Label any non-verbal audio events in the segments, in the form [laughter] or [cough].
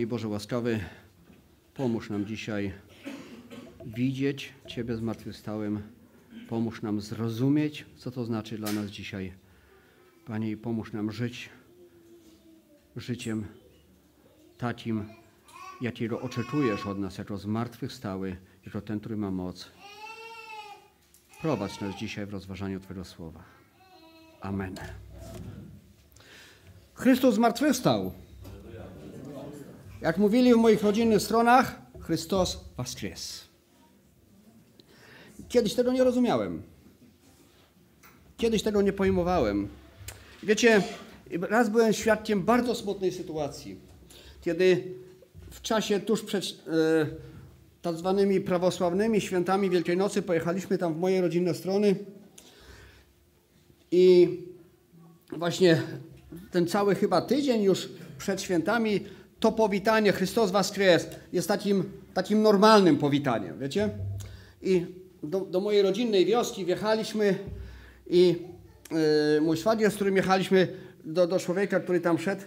I Boże łaskawy, pomóż nam dzisiaj widzieć Ciebie zmartwychwstałym. Pomóż nam zrozumieć, co to znaczy dla nas dzisiaj. Panie, i pomóż nam żyć życiem takim, jakiego oczekujesz od nas, jako zmartwychwstały, jako ten, który ma moc. Prowadź nas dzisiaj w rozważaniu Twojego słowa. Amen. Chrystus zmartwychwstał. Jak mówili w moich rodzinnych stronach, Chrystus Waskrzes. Kiedyś tego nie rozumiałem. Kiedyś tego nie pojmowałem. Wiecie, raz byłem świadkiem bardzo smutnej sytuacji, kiedy w czasie tuż przed e, tak zwanymi prawosławnymi świętami Wielkiej Nocy pojechaliśmy tam w moje rodzinne strony i właśnie ten cały chyba tydzień już przed świętami to powitanie Chrystus Woskres jest takim, takim normalnym powitaniem, wiecie? I do, do mojej rodzinnej wioski wjechaliśmy i yy, mój szwagier, z którym jechaliśmy do, do człowieka, który tam szedł,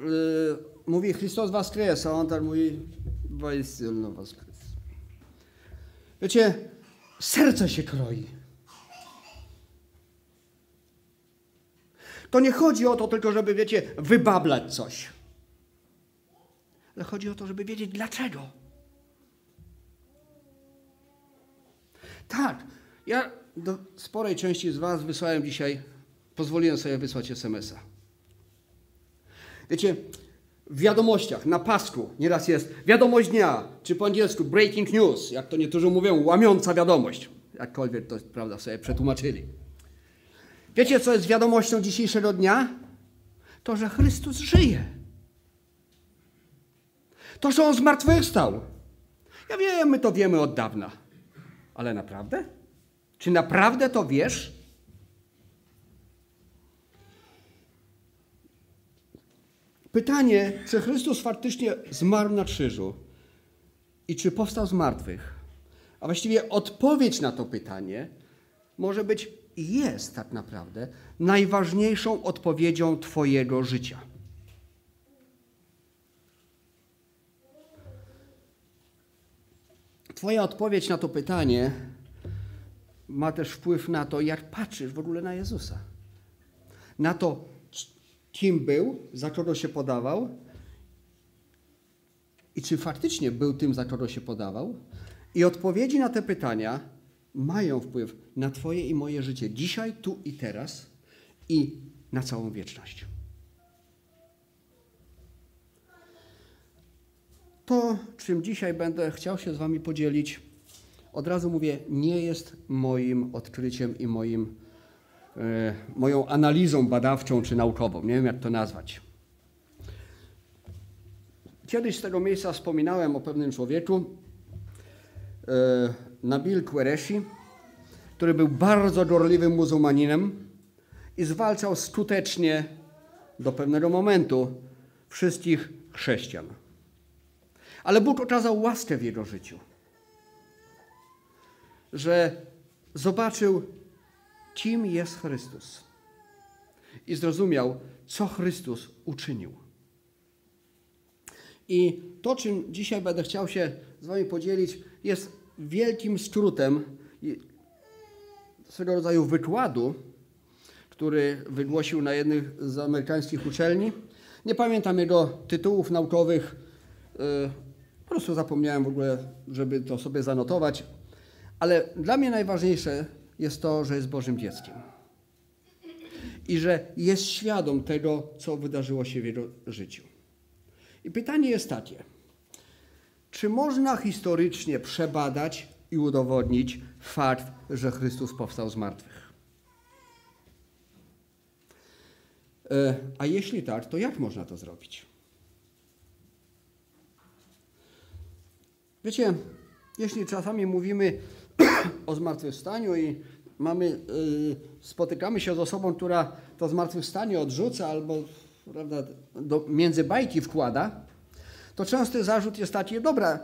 yy, mówi Chrystus Woskres, a on tam mówi Wojesylno Woskres. Wiecie, serce się kroi. To nie chodzi o to tylko, żeby, wiecie, wybablać coś. Ale chodzi o to, żeby wiedzieć dlaczego. Tak, ja do sporej części z Was wysłałem dzisiaj, pozwoliłem sobie wysłać SMS-a. Wiecie, w wiadomościach na pasku nieraz jest wiadomość dnia, czy po angielsku breaking news, jak to niektórzy mówią, łamiąca wiadomość. Jakkolwiek to prawda sobie przetłumaczyli. Wiecie, co jest wiadomością dzisiejszego dnia? To, że Chrystus żyje. To, że On zmartwychwstał. Ja wiem, my to wiemy od dawna. Ale naprawdę? Czy naprawdę to wiesz? Pytanie, czy Chrystus faktycznie zmarł na krzyżu i czy powstał z martwych? A właściwie odpowiedź na to pytanie może być i jest tak naprawdę najważniejszą odpowiedzią Twojego życia. Twoja odpowiedź na to pytanie ma też wpływ na to, jak patrzysz w ogóle na Jezusa. Na to, kim był, za kogo się podawał i czy faktycznie był tym, za kogo się podawał. I odpowiedzi na te pytania mają wpływ na Twoje i moje życie dzisiaj, tu i teraz i na całą wieczność. To, czym dzisiaj będę chciał się z Wami podzielić, od razu mówię, nie jest moim odkryciem i moim, e, moją analizą badawczą czy naukową. Nie wiem, jak to nazwać. Kiedyś z tego miejsca wspominałem o pewnym człowieku, e, Nabil Qureshi, który był bardzo gorliwym muzułmaninem i zwalczał skutecznie do pewnego momentu wszystkich chrześcijan. Ale Bóg okazał łaskę w jego życiu, że zobaczył, kim jest Chrystus i zrozumiał, co Chrystus uczynił. I to, czym dzisiaj będę chciał się z Wami podzielić, jest wielkim skrótem swego rodzaju wykładu, który wygłosił na jednych z amerykańskich uczelni. Nie pamiętam jego tytułów naukowych, po prostu zapomniałem w ogóle, żeby to sobie zanotować, ale dla mnie najważniejsze jest to, że jest Bożym dzieckiem. I że jest świadom tego, co wydarzyło się w jego życiu. I pytanie jest takie: czy można historycznie przebadać i udowodnić fakt, że Chrystus powstał z martwych? E, a jeśli tak, to jak można to zrobić? Wiecie, jeśli czasami mówimy [clears throat] o zmartwychwstaniu i mamy, yy, spotykamy się z osobą, która to zmartwychwstanie odrzuca albo prawda, do, między bajki wkłada, to częsty zarzut jest taki, dobra,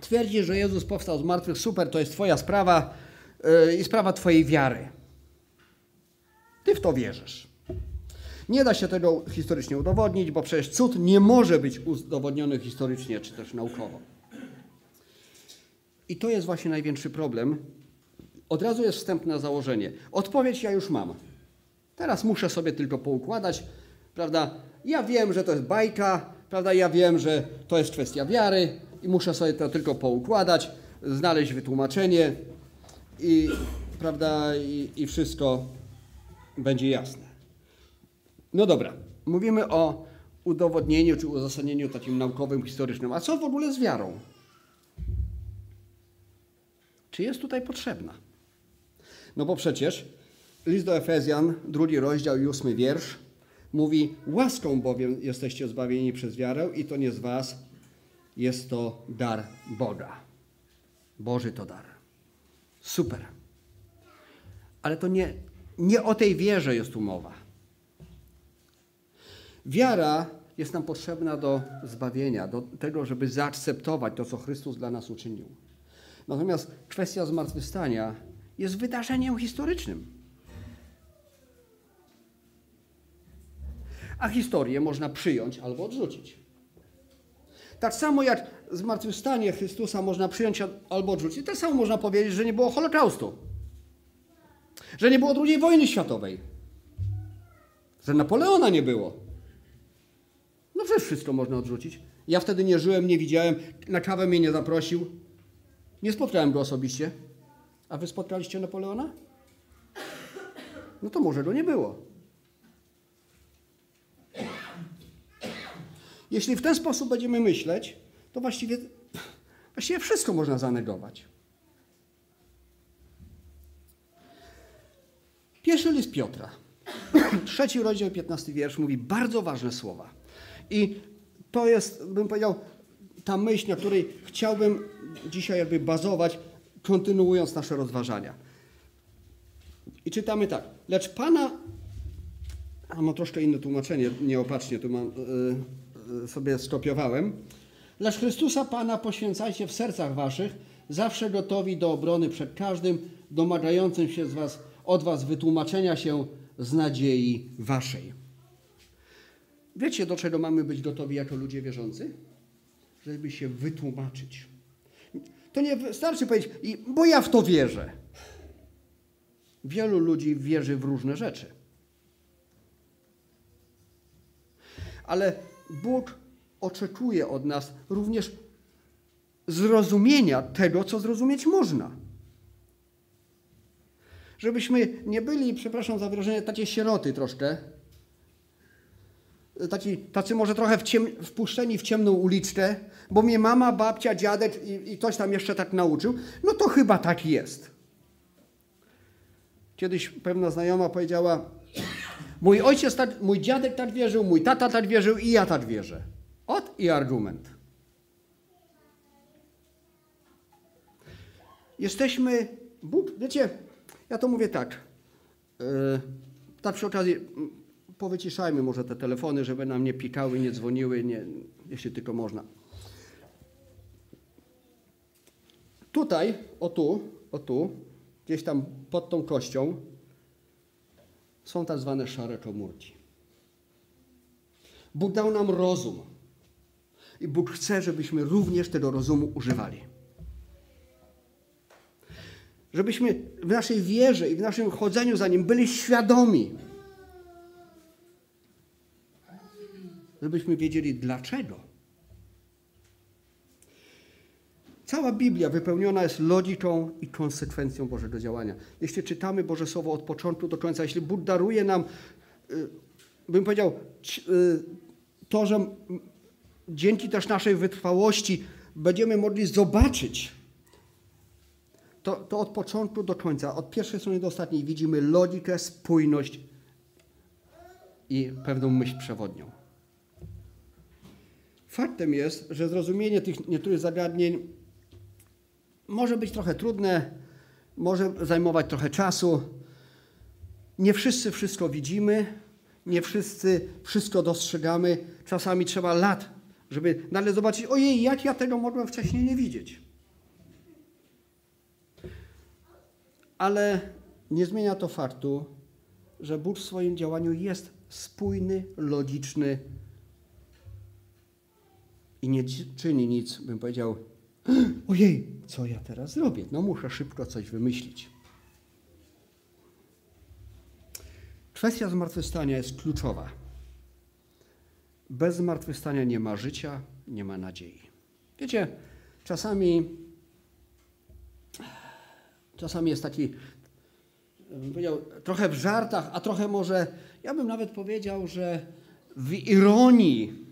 twierdzi, że Jezus powstał z martwych, super, to jest twoja sprawa yy, i sprawa twojej wiary. Ty w to wierzysz. Nie da się tego historycznie udowodnić, bo przecież cud nie może być udowodniony historycznie czy też naukowo. I to jest właśnie największy problem. Od razu jest wstępne założenie. Odpowiedź ja już mam. Teraz muszę sobie tylko poukładać, prawda? Ja wiem, że to jest bajka, prawda? Ja wiem, że to jest kwestia wiary i muszę sobie to tylko poukładać, znaleźć wytłumaczenie i, prawda? I, i wszystko będzie jasne. No dobra, mówimy o udowodnieniu czy uzasadnieniu takim naukowym, historycznym. A co w ogóle z wiarą? Czy jest tutaj potrzebna? No bo przecież list do Efezjan, drugi rozdział ósmy wiersz mówi łaską bowiem jesteście zbawieni przez wiarę i to nie z was, jest to dar Boga. Boży to dar. Super. Ale to nie, nie o tej wierze jest tu mowa. Wiara jest nam potrzebna do zbawienia, do tego, żeby zaakceptować to, co Chrystus dla nas uczynił. Natomiast kwestia zmartwychwstania jest wydarzeniem historycznym. A historię można przyjąć albo odrzucić. Tak samo jak zmartwychwstanie Chrystusa można przyjąć albo odrzucić, tak samo można powiedzieć, że nie było Holokaustu, że nie było II wojny światowej, że Napoleona nie było. No przecież wszystko można odrzucić. Ja wtedy nie żyłem, nie widziałem, na kawę mnie nie zaprosił. Nie spotkałem go osobiście. A wy spotkaliście Napoleona? No to może go nie było. Jeśli w ten sposób będziemy myśleć, to właściwie, właściwie wszystko można zanegować. Pierwszy list Piotra, [clears throat] trzeci rozdział, 15 wiersz mówi bardzo ważne słowa. I to jest, bym powiedział, ta myśl, na której chciałbym dzisiaj jakby bazować, kontynuując nasze rozważania. I czytamy tak. Lecz Pana, a mam troszkę inne tłumaczenie, nieopatrznie tu mam, yy, sobie skopiowałem. Lecz Chrystusa Pana poświęcajcie w sercach waszych, zawsze gotowi do obrony przed każdym, domagającym się z was, od was wytłumaczenia się z nadziei waszej. Wiecie, do czego mamy być gotowi jako ludzie wierzący? Żeby się wytłumaczyć. To nie wystarczy powiedzieć, bo ja w to wierzę. Wielu ludzi wierzy w różne rzeczy. Ale Bóg oczekuje od nas również zrozumienia tego, co zrozumieć można. Żebyśmy nie byli, przepraszam za wyrażenie, takie sieroty troszkę, tacy, tacy może trochę w ciem, wpuszczeni w ciemną uliczkę, bo mnie mama, babcia, dziadek i, i ktoś tam jeszcze tak nauczył, no to chyba tak jest. Kiedyś pewna znajoma powiedziała, mój ojciec, tak, mój dziadek tak wierzył, mój tata tak wierzył i ja tak wierzę. Ot i argument. Jesteśmy, Bóg, wiecie, ja to mówię tak, yy, tak przy okazji, powyciszajmy może te telefony, żeby nam nie pikały, nie dzwoniły, nie, jeśli tylko można. Tutaj, o tu, o tu, gdzieś tam pod tą kością są tak zwane szare komórki. Bóg dał nam rozum. I Bóg chce, żebyśmy również tego rozumu używali. Żebyśmy w naszej wierze i w naszym chodzeniu za Nim byli świadomi, żebyśmy wiedzieli dlaczego. Cała Biblia wypełniona jest logiką i konsekwencją Bożego działania. Jeśli czytamy Boże Słowo od początku do końca, jeśli Bóg daruje nam, y, bym powiedział, y, to, że dzięki też naszej wytrwałości będziemy mogli zobaczyć, to, to od początku do końca, od pierwszej strony do ostatniej widzimy logikę, spójność i pewną myśl przewodnią. Faktem jest, że zrozumienie tych niektórych zagadnień może być trochę trudne, może zajmować trochę czasu. Nie wszyscy wszystko widzimy, nie wszyscy wszystko dostrzegamy. Czasami trzeba lat, żeby nagle zobaczyć, ojej, jak ja tego mogłem wcześniej nie widzieć. Ale nie zmienia to faktu, że Bóg w swoim działaniu jest spójny, logiczny i nie czyni nic, bym powiedział, [gasps] ojej, co ja teraz zrobię? No muszę szybko coś wymyślić. Kwestia zmartwychwstania jest kluczowa. Bez zmartwychwstania nie ma życia, nie ma nadziei. Wiecie, czasami, czasami jest taki, bym powiedział, trochę w żartach, a trochę może, ja bym nawet powiedział, że w ironii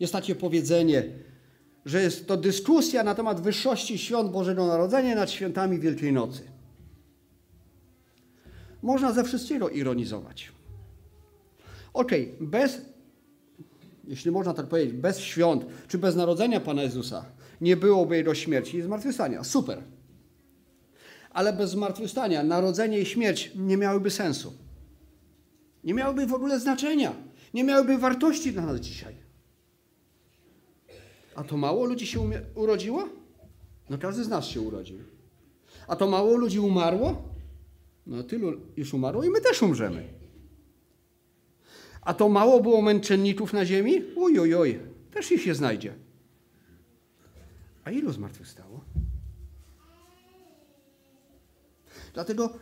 jest takie powiedzenie, że jest to dyskusja na temat wyższości świąt Bożego Narodzenia nad świętami Wielkiej Nocy. Można ze wszystkiego ironizować. Okej, okay, bez, jeśli można tak powiedzieć, bez świąt, czy bez narodzenia Pana Jezusa, nie byłoby Jego śmierci i zmartwychwstania. Super. Ale bez zmartwychwstania narodzenie i śmierć nie miałyby sensu. Nie miałyby w ogóle znaczenia. Nie miałyby wartości dla nas dzisiaj. A to mało ludzi się urodziło? No każdy z nas się urodził. A to mało ludzi umarło? No tylu już umarło i my też umrzemy. A to mało było męczenników na ziemi? Oj, oj, oj, też ich się znajdzie. A ilu zmartwychwstało? Dlatego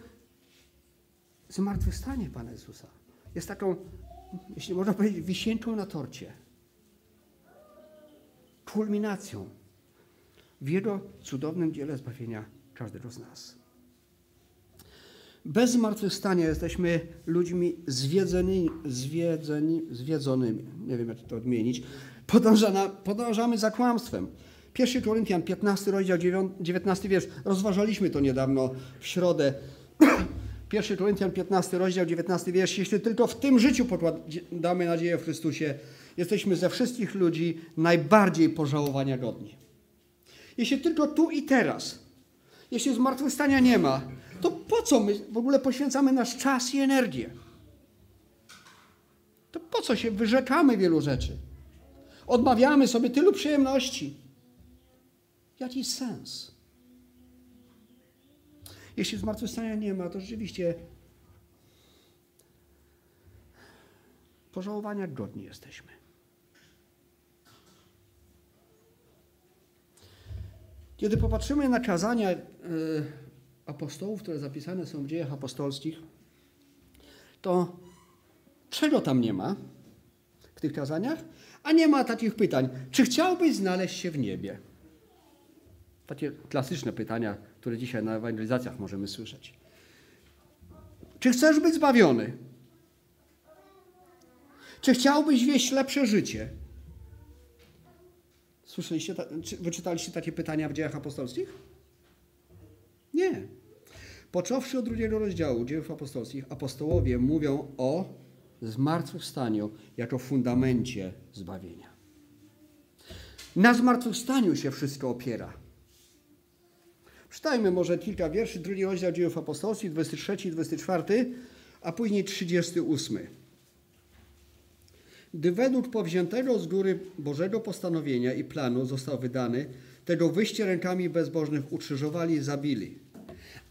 zmartwychwstanie Pana Jezusa jest taką, jeśli można powiedzieć, wisienką na torcie. Kulminacją w Jego cudownym dziele zbawienia każdego z nas. Bez zmartwychwstania jesteśmy ludźmi zwiedzeni, zwiedzeni, zwiedzonymi. Nie wiem, jak to odmienić. Podążana, podążamy za kłamstwem. 1 Koryntian, 15 rozdział, 19 wiersz. Rozważaliśmy to niedawno w środę. [clears throat] 1 Koryntian, 15 rozdział, 19 wiersz. Jeśli tylko w tym życiu damy nadzieję w Chrystusie, jesteśmy ze wszystkich ludzi najbardziej pożałowania godni. Jeśli tylko tu i teraz, jeśli zmartwychwstania nie ma, to po co my w ogóle poświęcamy nasz czas i energię? To po co się wyrzekamy wielu rzeczy? Odmawiamy sobie tylu przyjemności. Jaki sens? Jeśli zmartwychwstania nie ma, to rzeczywiście pożałowania godni jesteśmy. Kiedy popatrzymy na kazania, yy, apostołów, które zapisane są w dziejach apostolskich, to czego tam nie ma w tych kazaniach? A nie ma takich pytań, czy chciałbyś znaleźć się w niebie? Takie klasyczne pytania, które dzisiaj na ewangelizacjach możemy słyszeć. Czy chcesz być zbawiony? Czy chciałbyś wieść lepsze życie? Słyszeliście, czy wyczytaliście takie pytania w dziejach apostolskich? Nie. Począwszy od drugiego rozdziału dziejów apostolskich, apostołowie mówią o zmartwychwstaniu jako fundamencie zbawienia. Na zmartwychwstaniu się wszystko opiera. Czytajmy może kilka wierszy, drugi rozdział dziejów apostolskich, 23 i 24, a później 38. Gdy według powziętego z góry Bożego postanowienia i planu został wydany, tego wyjście rękami bezbożnych ukrzyżowali i zabili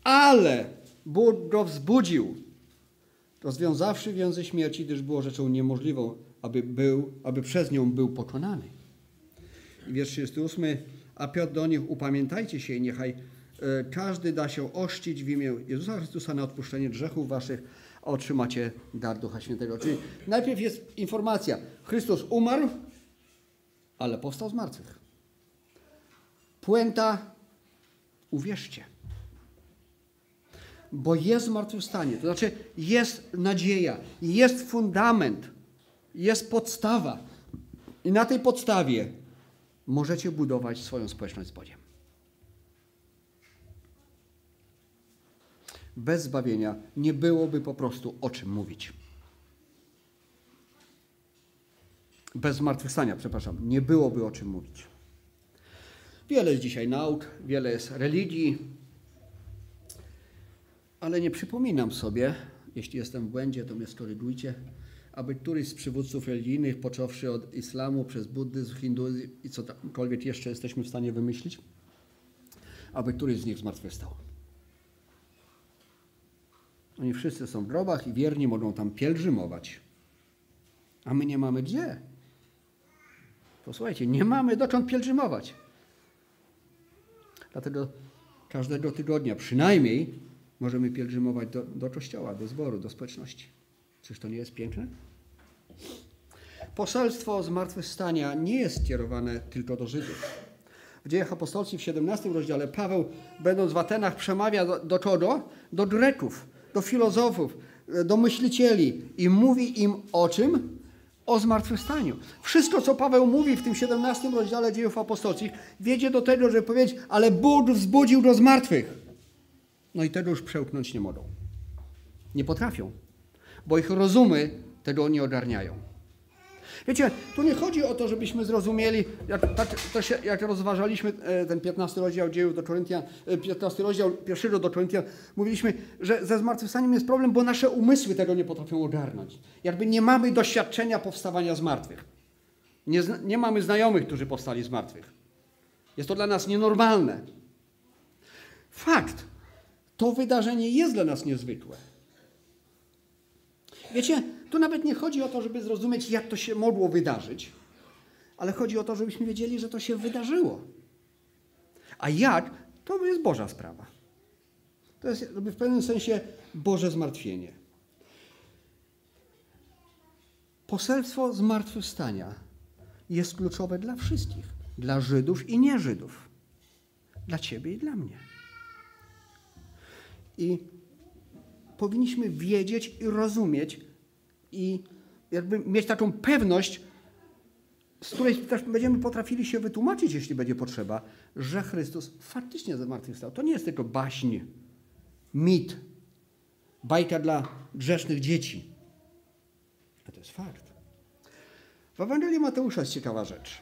ale Bóg go wzbudził, rozwiązawszy więzy śmierci, gdyż było rzeczą niemożliwą, aby, był, aby przez nią był pokonany. I wiersz 38. A Piotr do nich, upamiętajcie się i niechaj e, każdy da się ościć w imię Jezusa Chrystusa na odpuszczenie grzechów waszych, otrzymacie dar Ducha Świętego. Czyli najpierw jest informacja, Chrystus umarł, ale powstał z martwych. Puenta, uwierzcie bo jest zmartwychwstanie. To znaczy jest nadzieja, jest fundament, jest podstawa. I na tej podstawie możecie budować swoją społeczność z Bogiem. Bez zbawienia nie byłoby po prostu o czym mówić. Bez zmartwychwstania, przepraszam, nie byłoby o czym mówić. Wiele jest dzisiaj nauk, wiele jest religii, ale nie przypominam sobie, jeśli jestem w błędzie, to mnie skorygujcie, aby któryś z przywódców religijnych, począwszy od islamu, przez buddyzm, hinduizm i cokolwiek jeszcze jesteśmy w stanie wymyślić, aby któryś z nich zmartwychwstał. Oni wszyscy są w grobach i wierni mogą tam pielgrzymować. A my nie mamy gdzie. Posłuchajcie, nie mamy dokąd pielgrzymować. Dlatego każdego tygodnia przynajmniej możemy pielgrzymować do, do kościoła, do zboru, do społeczności. Czyż to nie jest piękne? Poselstwo zmartwychwstania nie jest kierowane tylko do Żydów. W dziejach apostolskich w 17 rozdziale Paweł, będąc w Atenach, przemawia do, do kogo? Do Greków, do filozofów, do myślicieli i mówi im o czym? O zmartwychwstaniu. Wszystko, co Paweł mówi w tym 17 rozdziale dziejów apostolskich, wiedzie do tego, żeby powiedzieć, ale Bóg wzbudził do zmartwych. No i tego już przełknąć nie mogą. Nie potrafią, bo ich rozumy tego nie ogarniają. Wiecie, tu nie chodzi o to, żebyśmy zrozumieli, jak, tak, to się, jak rozważaliśmy e, ten 15 rozdział dziejów do Koryntian, 15 e, rozdział pierwszego do Koryntian, mówiliśmy, że ze zmartwychwstaniem jest problem, bo nasze umysły tego nie potrafią ogarnąć. Jakby nie mamy doświadczenia powstawania zmartwych. Nie, nie mamy znajomych, którzy powstali z martwych. Jest to dla nas nienormalne. Fakt, to wydarzenie jest dla nas niezwykłe. Wiecie, tu nawet nie chodzi o to, żeby zrozumieć, jak to się mogło wydarzyć, ale chodzi o to, żebyśmy wiedzieli, że to się wydarzyło. A jak, to jest Boża sprawa. To jest w pewnym sensie Boże zmartwienie. Poselstwo zmartwychwstania jest kluczowe dla wszystkich, dla Żydów i nie Żydów, dla Ciebie i dla mnie. I powinniśmy wiedzieć i rozumieć i jakby mieć taką pewność, z której też będziemy potrafili się wytłumaczyć, jeśli będzie potrzeba, że Chrystus faktycznie zmartwychwstał. To nie jest tylko baśń, mit, bajka dla grzesznych dzieci. A to jest fakt. W Ewangelii Mateusza jest ciekawa rzecz.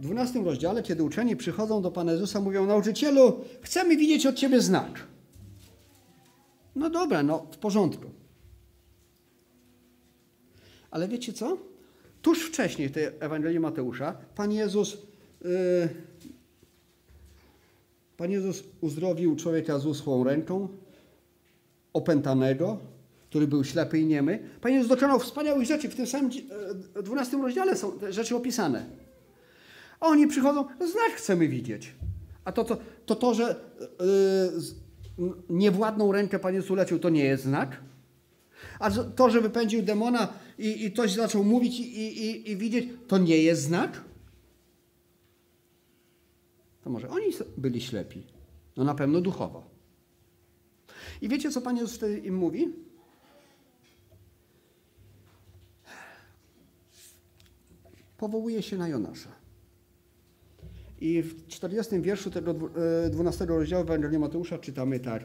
W 12 rozdziale, kiedy uczeni przychodzą do Pana Jezusa, mówią, nauczycielu, chcemy widzieć od Ciebie znak. No dobra, no w porządku. Ale wiecie co? Tuż wcześniej w tej Ewangelii Mateusza Pan Jezus, yy, Pan Jezus uzdrowił człowieka z uschłą ręką, opętanego, który był ślepy i niemy. Pan Jezus dokonał wspaniałych rzeczy. W tym samym 12 e, rozdziale są te rzeczy opisane. A oni przychodzą, znak chcemy widzieć. A to, to, to, to że yy, niewładną rękę Pan Jezus ulecił, to nie jest znak. A to, że wypędził demona i, i ktoś zaczął mówić i, i, i widzieć, to nie jest znak? To może oni byli ślepi. No na pewno duchowo. I wiecie, co Pan Jezus wtedy im mówi? Powołuje się na Jonasza. I w 40 wierszu tego 12 e, rozdziału Ewangelii Mateusza czytamy tak.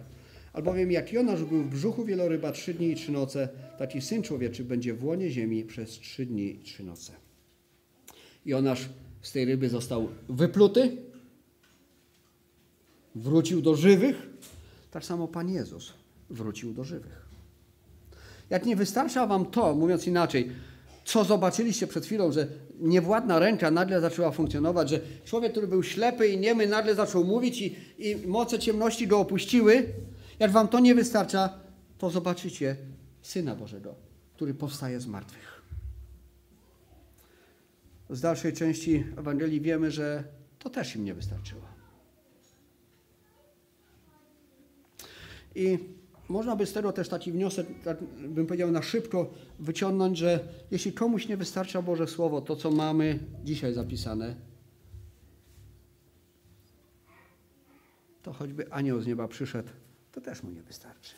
Albowiem jak Jonasz był w brzuchu wieloryba trzy dni i trzy noce, taki Syn Człowieczy będzie w łonie ziemi przez trzy dni i trzy noce. Jonasz z tej ryby został wypluty, wrócił do żywych, tak samo Pan Jezus wrócił do żywych. Jak nie wystarcza wam to, mówiąc inaczej, co zobaczyliście przed chwilą, że niewładna ręka nagle zaczęła funkcjonować, że człowiek, który był ślepy i niemy, nagle zaczął mówić i, i moce ciemności go opuściły, jak wam to nie wystarcza, to zobaczycie Syna Bożego, który powstaje z martwych. Z dalszej części Ewangelii wiemy, że to też im nie wystarczyło. I można by z tego też taki wniosek, tak bym powiedział na szybko, wyciągnąć, że jeśli komuś nie wystarcza Boże Słowo, to co mamy dzisiaj zapisane, to choćby anioł z nieba przyszedł to też mu nie wystarczy.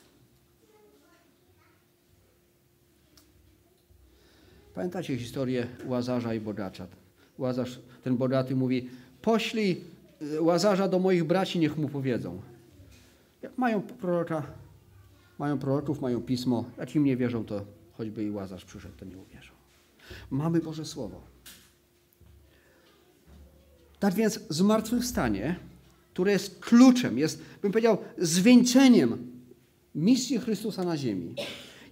Pamiętacie historię Łazarza i bogacza? Łazarz, ten bogaty mówi, poślij y, Łazarza do moich braci, niech mu powiedzą. Mają proroka, mają proroków, mają pismo, jak im nie wierzą, to choćby i Łazarz przyszedł, to nie uwierzą. Mamy Boże Słowo. Tak więc zmartwychwstanie które jest kluczem, jest, bym powiedział, zwieńczeniem misji Chrystusa na ziemi,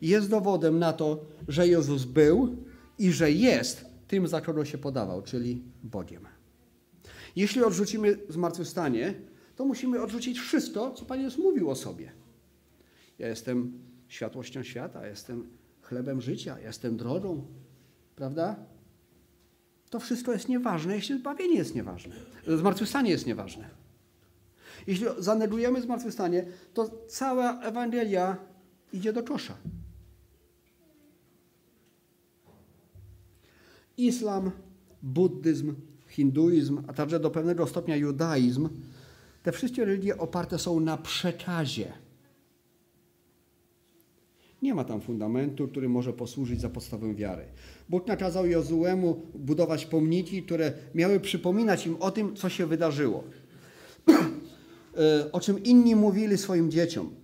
jest dowodem na to, że Jezus był i że jest tym, za kogo się podawał, czyli Bogiem. Jeśli odrzucimy zmartwychwstanie, to musimy odrzucić wszystko, co Pan Jezus mówił o sobie. Ja jestem światłością świata, jestem chlebem życia, jestem drogą, prawda? To wszystko jest nieważne, jeśli zbawienie jest nieważne. Zmartwychwstanie jest nieważne. Jeśli zanegujemy zmartwychwstanie, to cała Ewangelia idzie do kosza. Islam, buddyzm, hinduizm, a także do pewnego stopnia judaizm, te wszystkie religie oparte są na przekazie. Nie ma tam fundamentu, który może posłużyć za podstawę wiary. Bóg nakazał Jozuemu budować pomniki, które miały przypominać im o tym, co się wydarzyło. O czym inni mówili swoim dzieciom.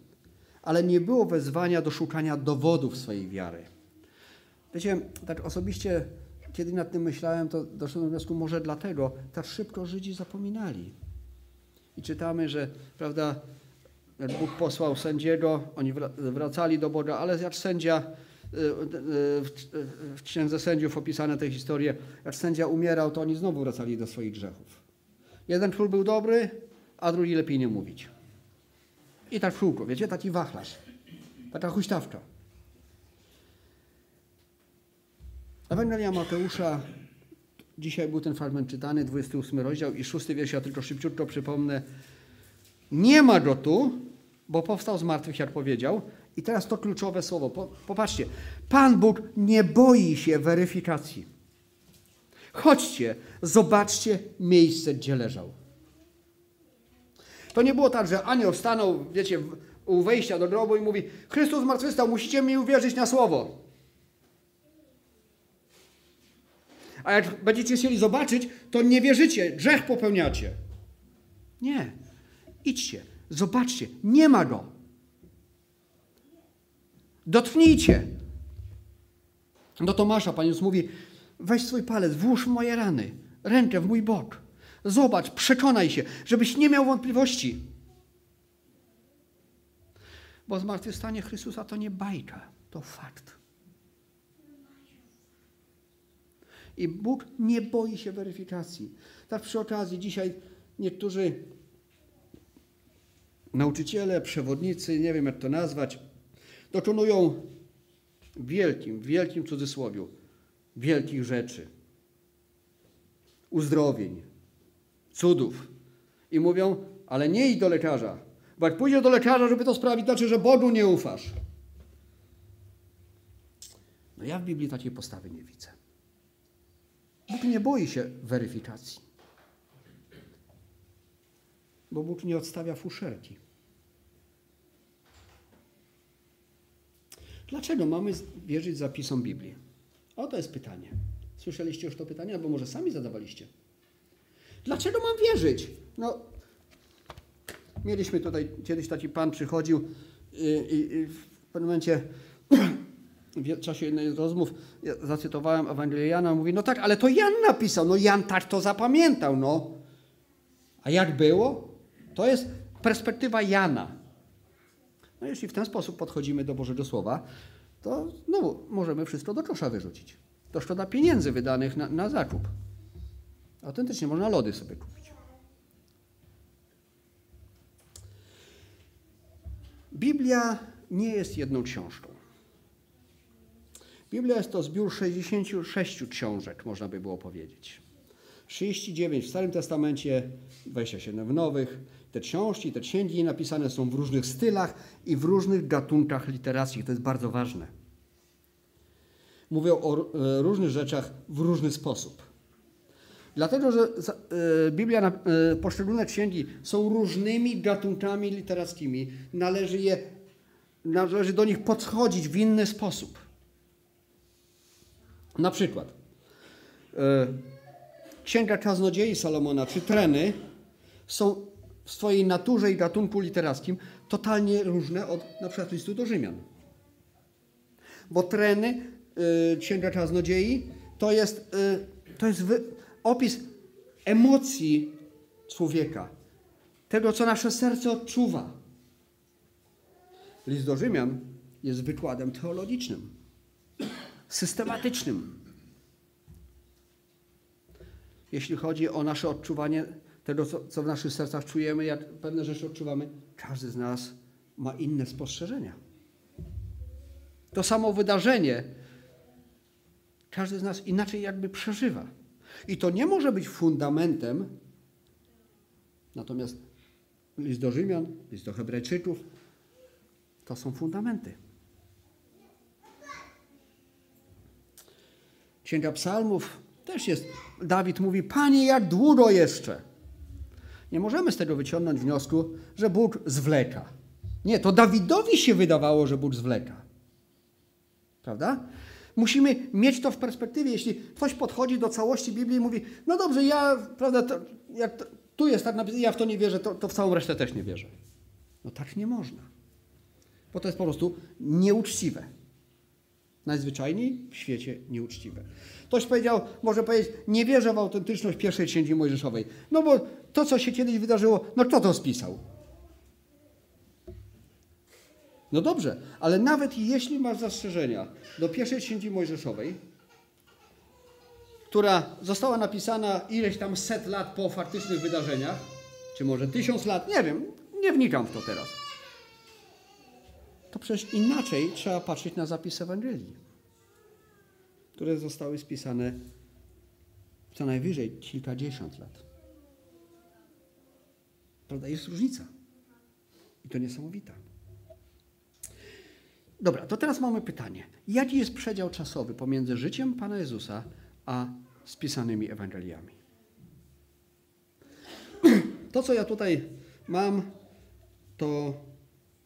Ale nie było wezwania do szukania dowodów swojej wiary. Wiecie, tak osobiście, kiedy nad tym myślałem, to doszedłem do wniosku, może dlatego tak szybko Żydzi zapominali. I czytamy, że, prawda, Bóg posłał sędziego, oni wracali do Boga, ale jak sędzia, y, y, w księdze sędziów opisane te historie, jak sędzia umierał, to oni znowu wracali do swoich grzechów. Jeden król był dobry, a drugi lepiej nie mówić. I tak w kółko, wiecie, taki wachlarz, taka huśtawka. Ewangelia Mateusza, dzisiaj był ten fragment czytany, 28 rozdział i 6 wiersz, ja tylko szybciutko przypomnę. Nie ma go tu, bo powstał z martwych, jak powiedział. I teraz to kluczowe słowo. Popatrzcie. Pan Bóg nie boi się weryfikacji. Chodźcie, zobaczcie miejsce, gdzie leżał. To nie było tak, że anioł stanął, wiecie, u wejścia do grobu i mówi Chrystus zmartwychwstał, musicie mi uwierzyć na słowo. A jak będziecie chcieli zobaczyć, to nie wierzycie, grzech popełniacie. Nie. Idźcie, zobaczcie, nie ma go. Dotknijcie. Do Tomasza Pan Jezus mówi, weź swój palec, włóż moje rany, rękę w mój bok. Zobacz, przekonaj się, żebyś nie miał wątpliwości. Bo zmartwychwstanie Chrystusa to nie bajka, to fakt. I Bóg nie boi się weryfikacji. Tak przy okazji dzisiaj niektórzy nauczyciele, przewodnicy, nie wiem jak to nazwać, dokonują wielkim, wielkim cudzysłowiu, wielkich rzeczy, uzdrowień, cudów. I mówią, ale nie idź do lekarza. Bo jak pójdziesz do lekarza, żeby to sprawić, znaczy, że Bogu nie ufasz. No ja w Biblii takiej postawy nie widzę. Bóg nie boi się weryfikacji. Bo Bóg nie odstawia fuszerki. Dlaczego mamy wierzyć zapisom Biblii? Oto jest pytanie. Słyszeliście już to pytanie, albo może sami zadawaliście. Dlaczego mam wierzyć? No, mieliśmy tutaj, kiedyś taki pan przychodził i, i, i w pewnym momencie [clears throat] w czasie jednej z rozmów ja zacytowałem Ewangelię Jana, mówi, no tak, ale to Jan napisał, no Jan tak to zapamiętał, no. A jak było? To jest perspektywa Jana. No jeśli w ten sposób podchodzimy do Bożego Słowa, to no, możemy wszystko do kosza wyrzucić. To szkoda pieniędzy wydanych na, na zakup. Autentycznie można lody sobie kupić. Biblia nie jest jedną książką. Biblia jest to zbiór 66 książek, można by było powiedzieć. 39 w Starym Testamencie, 27 w Nowych. Te książki, te księgi napisane są w różnych stylach i w różnych gatunkach literackich. To jest bardzo ważne. Mówią o e, różnych rzeczach w różny sposób. Dlatego, że e, Biblia, e, poszczególne księgi są różnymi gatunkami literackimi. Należy, je, należy do nich podchodzić w inny sposób. Na przykład Księga Kaznodziei Salomona czy Treny są w swojej naturze i gatunku literackim totalnie różne od na przykład listu do Rzymian. Bo Treny, Księga Kaznodziei, to jest, to jest wy, opis emocji człowieka, tego, co nasze serce odczuwa. List do Rzymian jest wykładem teologicznym, systematycznym. Jeśli chodzi o nasze odczuwanie tego, co, co w naszych sercach czujemy, jak pewne rzeczy odczuwamy, każdy z nas ma inne spostrzeżenia. To samo wydarzenie Każdy z nas inaczej jakby przeżywa. I to nie może być fundamentem, natomiast list do Rzymian, list do Hebrajczyków, to są fundamenty. Księga Psalmów też jest. Dawid mówi: Panie, jak długo jeszcze? Nie możemy z tego wyciągnąć wniosku, że Bóg zwleka. Nie, to Dawidowi się wydawało, że Bóg zwleka. Prawda? Musimy mieć to w perspektywie. Jeśli ktoś podchodzi do całości Biblii i mówi, no dobrze, ja, prawda, to, jak to, tu jest tak napisane, ja w to nie wierzę, to, to w całą resztę też nie wierzę. No tak nie można. Bo to jest po prostu nieuczciwe. Najzwyczajniej w świecie nieuczciwe. Ktoś powiedział, może powiedzieć, nie wierzę w autentyczność pierwszej księgi Mojżeszowej. No bo to, co się kiedyś wydarzyło, no kto to spisał? No dobrze, ale nawet jeśli masz zastrzeżenia do pierwszej księgi Mojżeszowej, która została napisana ileś tam set lat po faktycznych wydarzeniach, czy może tysiąc lat, nie wiem, nie wnikam w to teraz. To przecież inaczej trzeba patrzeć na zapis Ewangelii, które zostały spisane co najwyżej kilkadziesiąt lat. Prawda? Jest różnica. I to niesamowita. Dobra, to teraz mamy pytanie. Jaki jest przedział czasowy pomiędzy życiem Pana Jezusa a spisanymi Ewangeliami? [clears throat] To, co ja tutaj mam, to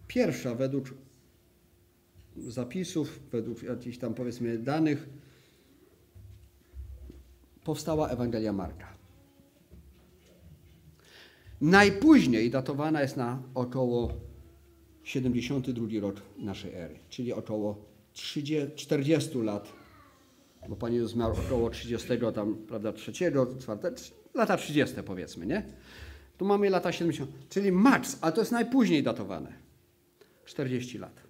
pierwsza według zapisów, według jakichś tam powiedzmy danych, powstała Ewangelia Marka. Najpóźniej datowana jest na około 72 rok naszej ery, czyli około 30, 40 lat, bo Pan Jezus miał około 30 tam, prawda, 3, 4, lata 30 powiedzmy, nie? Tu mamy lata 70, czyli maks, ale to jest najpóźniej datowane. 40 lat.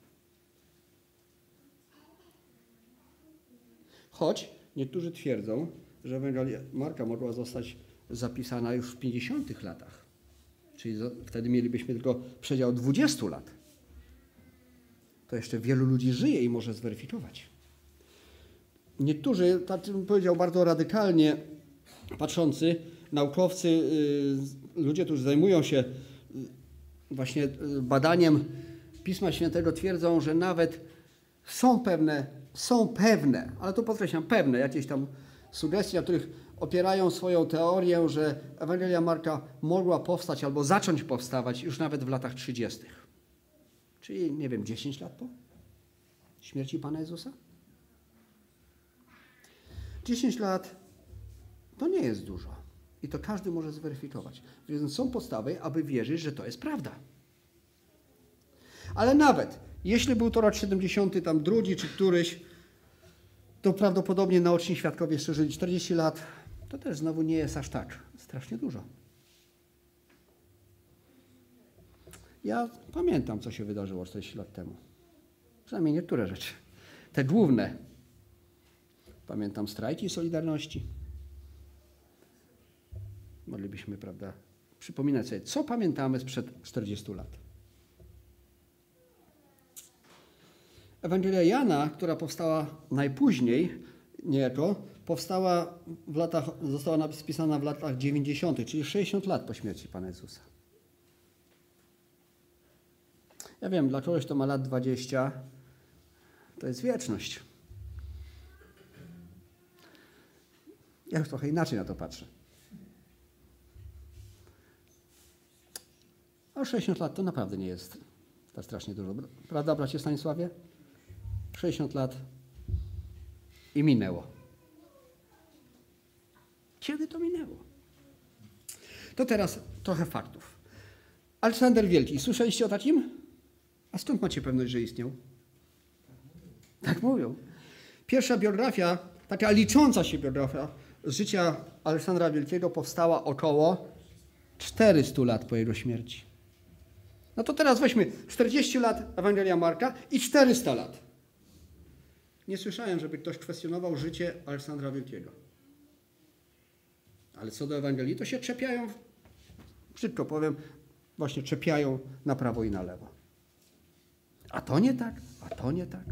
Choć niektórzy twierdzą, że Ewangelia Marka mogła zostać zapisana już w 50 latach. Czyli wtedy mielibyśmy tylko przedział 20 lat. To jeszcze wielu ludzi żyje i może zweryfikować. Niektórzy, tak bym powiedział, bardzo radykalnie patrzący, naukowcy, y, ludzie, którzy zajmują się y, właśnie y, badaniem Pisma Świętego, twierdzą, że nawet są pewne, są pewne, ale to podkreślam, pewne jakieś tam sugestie, na których opierają swoją teorię, że Ewangelia Marka mogła powstać albo zacząć powstawać już nawet w latach 30. Czyli, nie wiem, 10 lat po śmierci Pana Jezusa? 10 lat to nie jest dużo. I to każdy może zweryfikować. Więc są podstawy, aby wierzyć, że to jest prawda. Ale nawet jeśli był to rok 70, tam drugi czy któryś, to prawdopodobnie naoczni świadkowie jeszcze żyli 40 lat, to też znowu nie jest aż tak strasznie dużo. Ja pamiętam, co się wydarzyło 40 lat temu. Przynajmniej niektóre rzeczy. Te główne. Pamiętam strajki Solidarności. Moglibyśmy, prawda, przypominać sobie, co pamiętamy sprzed 40 lat. Ewangelia Jana, która powstała najpóźniej, niejako, powstała w latach, została spisana w latach 90., czyli 60 lat po śmierci Pana Jezusa. Ja wiem, dla kogoś, kto ma lat 20, to jest wieczność. Ja już trochę inaczej na to patrzę. A 60 lat to naprawdę nie jest tak strasznie dużo. Prawda, bracie Stanisławie? 60 lat i minęło. Kiedy to minęło? To teraz trochę faktów. Aleksander Wielki, słyszeliście o takim? A skąd macie pewność, że istniał? Tak mówią. Pierwsza biografia, taka licząca się biografia z życia Aleksandra Wielkiego powstała około 400 lat po jego śmierci. No to teraz weźmy 40 lat Ewangelia Marka i 400 lat. Nie słyszałem, żeby ktoś kwestionował życie Aleksandra Wielkiego. Ale co do Ewangelii, to się czepiają, szybko powiem, właśnie czepiają na prawo i na lewo. A to nie tak, a to nie tak.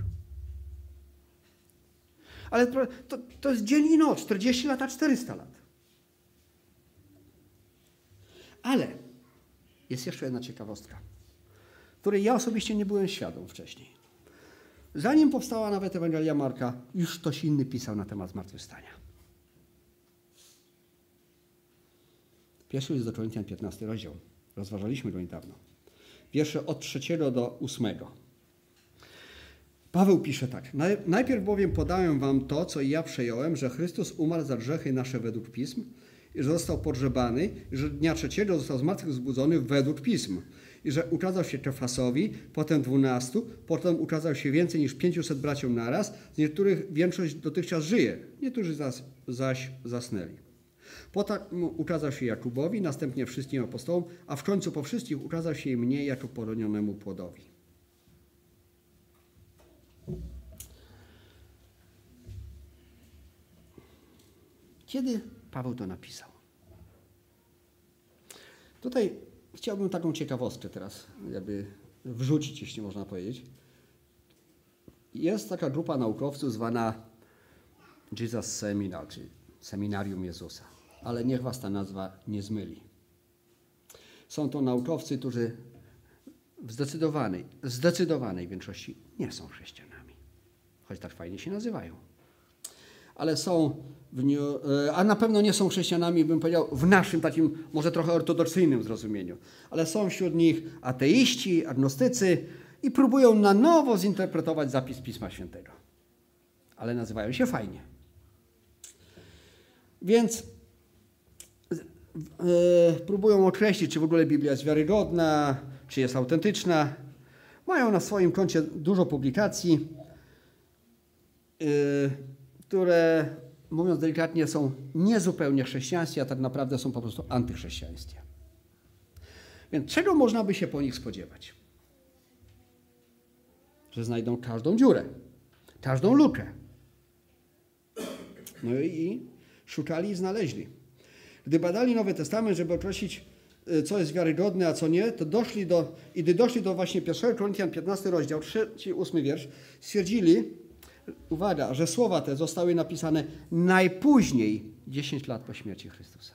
Ale to, to jest dzień i noc, 40 lat, a 400 lat. Ale jest jeszcze jedna ciekawostka, której ja osobiście nie byłem świadom wcześniej. Zanim powstała nawet Ewangelia Marka, już ktoś inny pisał na temat zmartwychwstania. Pierwszy jest do Koryntian 15 rozdział. Rozważaliśmy go niedawno. Wiersze od trzeciego do ósmego. Paweł pisze tak. Najpierw bowiem podałem wam to, co ja przejąłem, że Chrystus umarł za grzechy nasze według Pism, i że został pogrzebany, i że dnia trzeciego został zmartwychwzbudzony według Pism, i że ukazał się Kefasowi, potem dwunastu, potem ukazał się więcej niż pięciuset braciom naraz, z niektórych większość dotychczas żyje, niektórzy zaś, zaś zasnęli. Potem ukazał się Jakubowi, następnie wszystkim apostołom, a w końcu po wszystkich ukazał się i mnie jako poronionemu płodowi. Kiedy Paweł to napisał? Tutaj chciałbym taką ciekawostkę teraz jakby wrzucić, jeśli można powiedzieć. Jest taka grupa naukowców zwana Jesus Seminar, czyli Seminarium Jezusa. Ale niech was ta nazwa nie zmyli. Są to naukowcy, którzy w zdecydowanej, zdecydowanej większości nie są chrześcijanami. Choć tak fajnie się nazywają. Ale są, e, a na pewno nie są chrześcijanami, bym powiedział, w naszym takim może trochę ortodoksyjnym zrozumieniu. Ale są wśród nich ateiści, agnostycy i próbują na nowo zinterpretować zapis Pisma Świętego. Ale nazywają się fajnie. Więc e, próbują określić, czy w ogóle Biblia jest wiarygodna, czy jest autentyczna. Mają na swoim koncie dużo publikacji, e, które, mówiąc delikatnie, są niezupełnie chrześcijańskie, a tak naprawdę są po prostu antychrześcijańskie. Więc czego można by się po nich spodziewać? Że znajdą każdą dziurę, każdą lukę. No i szukali i znaleźli. Gdy badali Nowy Testament, żeby określić, y, co jest wiarygodne, a co nie, to doszli do, i gdy doszli do właśnie 1 Koryntian 15 rozdział, 3-8 wiersz, stwierdzili, uwaga, że słowa te zostały napisane najpóźniej 10 lat po śmierci Chrystusa.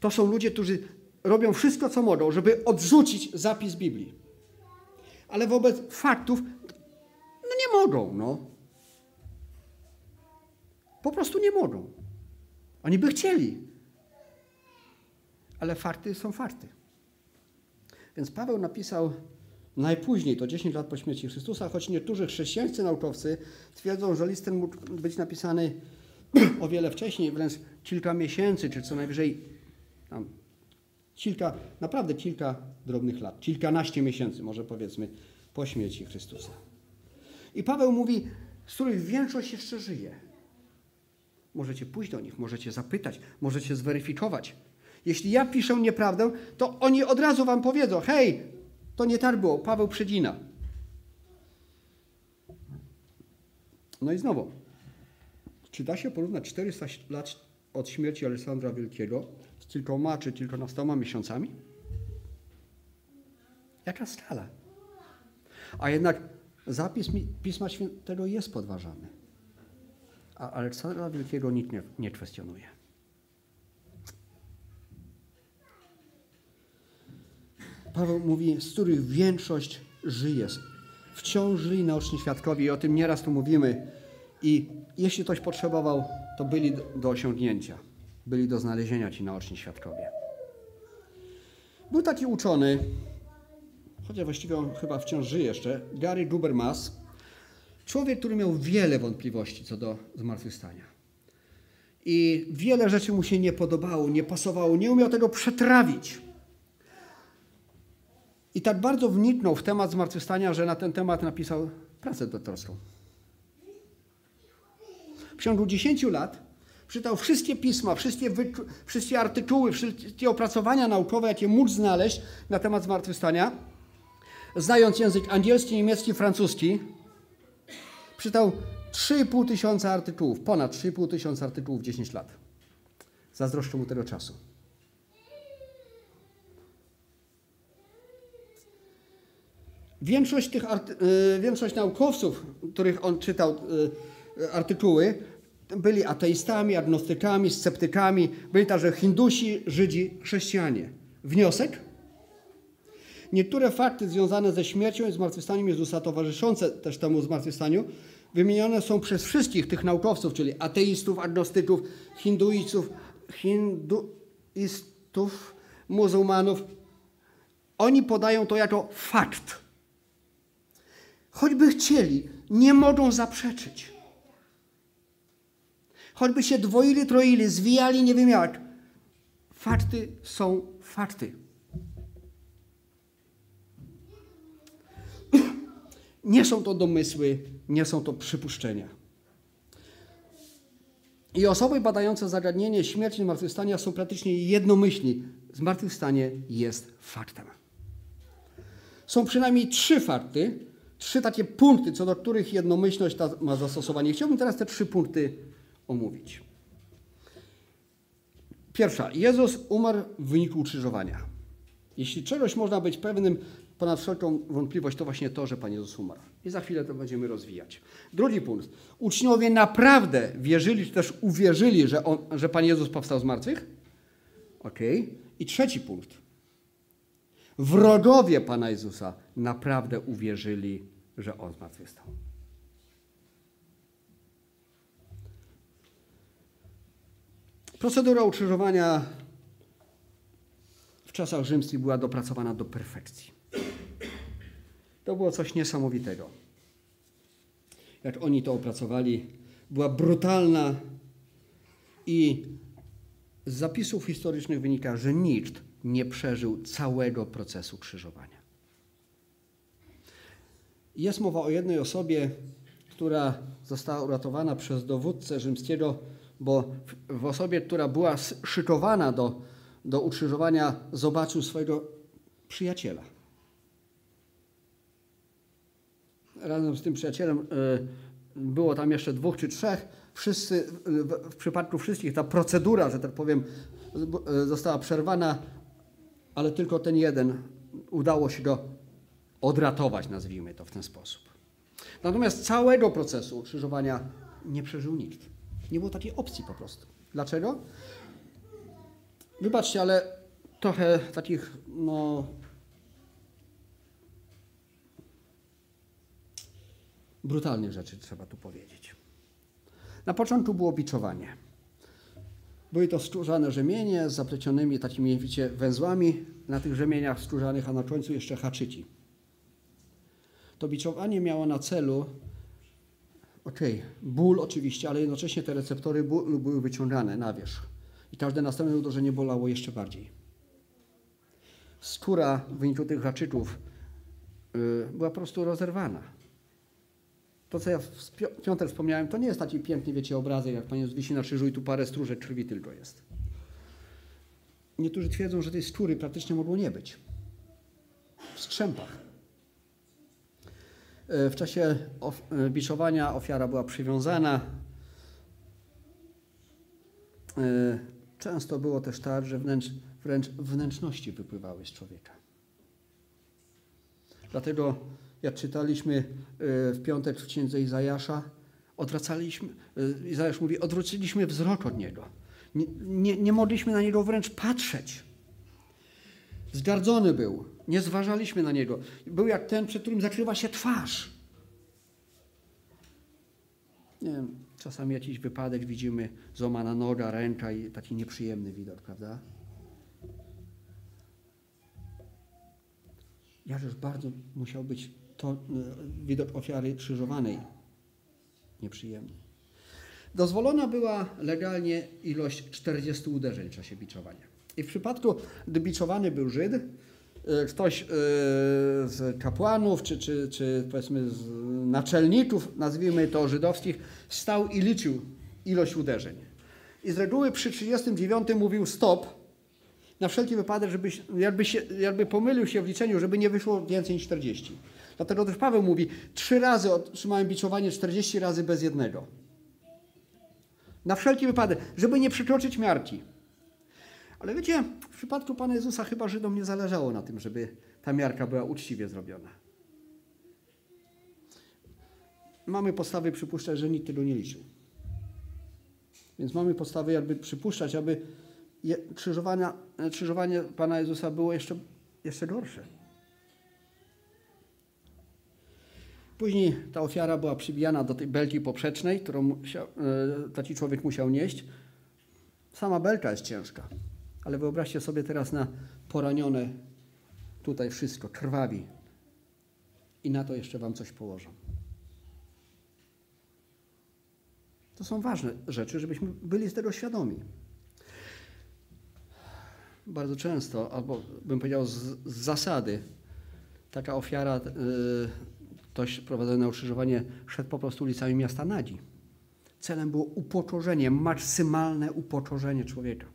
To są ludzie, którzy robią wszystko, co mogą, żeby odrzucić zapis Biblii. Ale wobec faktów, no nie mogą, no. Po prostu nie mogą. Oni by chcieli. Ale fakty są fakty. Więc Paweł napisał najpóźniej, to 10 lat po śmierci Chrystusa, choć niektórzy chrześcijańscy naukowcy twierdzą, że list ten mógł być napisany [clears throat] o wiele wcześniej, wręcz kilka miesięcy, czy co najwyżej tam, kilka, naprawdę kilka drobnych lat, kilkanaście miesięcy, może powiedzmy, po śmierci Chrystusa. I Paweł mówi, z których większość jeszcze żyje. Możecie pójść do nich, możecie zapytać, możecie zweryfikować. Jeśli ja piszę nieprawdę, to oni od razu wam powiedzą: hej, to nie tak było, Paweł przedzina. No i znowu, czy da się porównać 400 lat od śmierci Aleksandra Wielkiego z kilkoma czy kilkunastoma miesiącami? Jaka skala? A jednak zapis Pisma Świętego jest podważany a Aleksandra Wielkiego nikt nie, nie kwestionuje. Paweł mówi, z których większość żyje. Wciąż żyli naoczni świadkowie i o tym nieraz tu mówimy. I jeśli ktoś potrzebował, to byli do osiągnięcia. Byli do znalezienia ci naoczni świadkowie. Był taki uczony, chociaż właściwie on chyba wciąż żyje jeszcze, Gary Gubermas, Człowiek, który miał wiele wątpliwości co do zmartwychwstania. I wiele rzeczy mu się nie podobało, nie pasowało, nie umiał tego przetrawić. I tak bardzo wniknął w temat zmartwychwstania, że na ten temat napisał pracę doktorską. W ciągu 10 lat czytał wszystkie pisma, wszystkie, wszystkie artykuły, wszystkie opracowania naukowe, jakie mógł znaleźć na temat zmartwychwstania, znając język angielski, niemiecki, francuski, Przeczytał 3,5 tysiąca artykułów, ponad 3,5 tysiąca artykułów w 10 lat. Zazdroszczę mu tego czasu. Większość tych y, większość naukowców, których on czytał y, artykuły, byli ateistami, agnostykami, sceptykami, byli także Hindusi, Żydzi, chrześcijanie. Wniosek? Niektóre fakty związane ze śmiercią i zmartwychwstaniem Jezusa, towarzyszące też temu zmartwychwstaniu, wymienione są przez wszystkich tych naukowców, czyli ateistów, agnostyków, hinduistów, hinduistów, muzułmanów. Oni podają to jako fakt. Choćby chcieli, nie mogą zaprzeczyć. Choćby się dwoili, troili, zwijali, nie wiem jak. Fakty są fakty. [clears throat] Nie są to domysły, nie są to przypuszczenia. I osoby badające zagadnienie śmierci zmartwychwstania są praktycznie jednomyślni. Zmartwychwstanie jest faktem. Są przynajmniej trzy fakty, trzy takie punkty, co do których jednomyślność ma zastosowanie. Chciałbym teraz te trzy punkty omówić. Pierwsza. Jezus umarł w wyniku ukrzyżowania. Jeśli czegoś można być pewnym ponad wszelką wątpliwość, to właśnie to, że Pan Jezus umarł. I za chwilę to będziemy rozwijać. Drugi punkt. Uczniowie naprawdę wierzyli, czy też uwierzyli, że, on, że Pan Jezus powstał z martwych? Ok. I trzeci punkt. Wrogowie Pana Jezusa naprawdę uwierzyli, że On zmartwychwstał. Procedura ukrzyżowania w czasach rzymskich była dopracowana do perfekcji. To było coś niesamowitego. Jak oni to opracowali, była brutalna i z zapisów historycznych wynika, że nikt nie przeżył całego procesu krzyżowania. Jest mowa o jednej osobie, która została uratowana przez dowódcę rzymskiego, bo w osobie, która była szykowana do, do ukrzyżowania, zobaczył swojego przyjaciela. Razem z tym przyjacielem y, było tam jeszcze dwóch czy trzech. Wszyscy, w przypadku wszystkich ta procedura, że tak powiem, y, została przerwana, ale tylko ten jeden udało się go odratować, nazwijmy to w ten sposób. Natomiast całego procesu ukrzyżowania nie przeżył nikt. Nie było takiej opcji po prostu. Dlaczego? Wybaczcie, ale trochę takich, no. brutalnych rzeczy trzeba tu powiedzieć. Na początku było biczowanie. Były to skórzane rzemienie z zaplecionymi takimi, wiecie, węzłami na tych rzemieniach skórzanych, a na końcu jeszcze haczyci. To biczowanie miało na celu, okej, okay, ból oczywiście, ale jednocześnie te receptory były wyciągane na wierzch. I każde następne uderzenie bolało jeszcze bardziej. Skóra w wyniku tych haczyków yy, była po prostu rozerwana. To, co ja w piątek wspomniałem, to nie jest taki piękny, wiecie, obrazek, jak Pan Jezus wisi na krzyżu i tu parę stróżek krwi tylko jest. Niektórzy twierdzą, że tej skóry praktycznie mogło nie być. W strzępach. E, w czasie e, biczowania ofiara była przywiązana. E, często było też tak, że wręcz, wręcz wnętrzności wypływały z człowieka. Dlatego, jak czytaliśmy w piątek w księdze Izajasza, odwracaliśmy, Izajasz mówi, odwróciliśmy wzrok od niego. Nie, nie, nie mogliśmy na niego wręcz patrzeć. Zgardzony był. Nie zważaliśmy na niego. Był jak ten, przed którym zakrywa się twarz. Nie wiem, czasami jakiś wypadek widzimy, złamana noga, ręka i taki nieprzyjemny widok, prawda? Jakżeż bardzo musiał być to e, widok ofiary krzyżowanej nieprzyjemny. Dozwolona była legalnie ilość 40 uderzeń w czasie biczowania. I w przypadku, gdy biczowany był Żyd, e, ktoś e, z kapłanów, czy, czy, czy powiedzmy z naczelników, nazwijmy to żydowskich, stał i liczył ilość uderzeń. I z reguły przy 39 mówił stop, na wszelki wypadek, żeby, jakby, się, jakby pomylił się w liczeniu, żeby nie wyszło więcej niż 40. Dlatego też Paweł mówi, trzy razy otrzymałem biczowanie, 40 razy bez jednego. Na wszelki wypadek, żeby nie przekroczyć miarki. Ale wiecie, w przypadku Pana Jezusa chyba Żydom nie zależało na tym, żeby ta miarka była uczciwie zrobiona. mamy podstawy przypuszczać, że nikt tego nie liczył. Więc mamy podstawy jakby przypuszczać, aby je, krzyżowanie Pana Jezusa było jeszcze, jeszcze gorsze. Później ta ofiara była przybijana do tej belki poprzecznej, którą musiał, e, taki człowiek musiał nieść. Sama belka jest ciężka, ale wyobraźcie sobie teraz na poranione tutaj wszystko, krwawi. I na to jeszcze wam coś położą. To są ważne rzeczy, żebyśmy byli z tego świadomi. Bardzo często, albo bym powiedział z, z zasady, taka ofiara, yy, ktoś prowadzony na ukrzyżowanie, szedł po prostu ulicami miasta Nadzi. Celem było upokorzenie, maksymalne upokorzenie człowieka.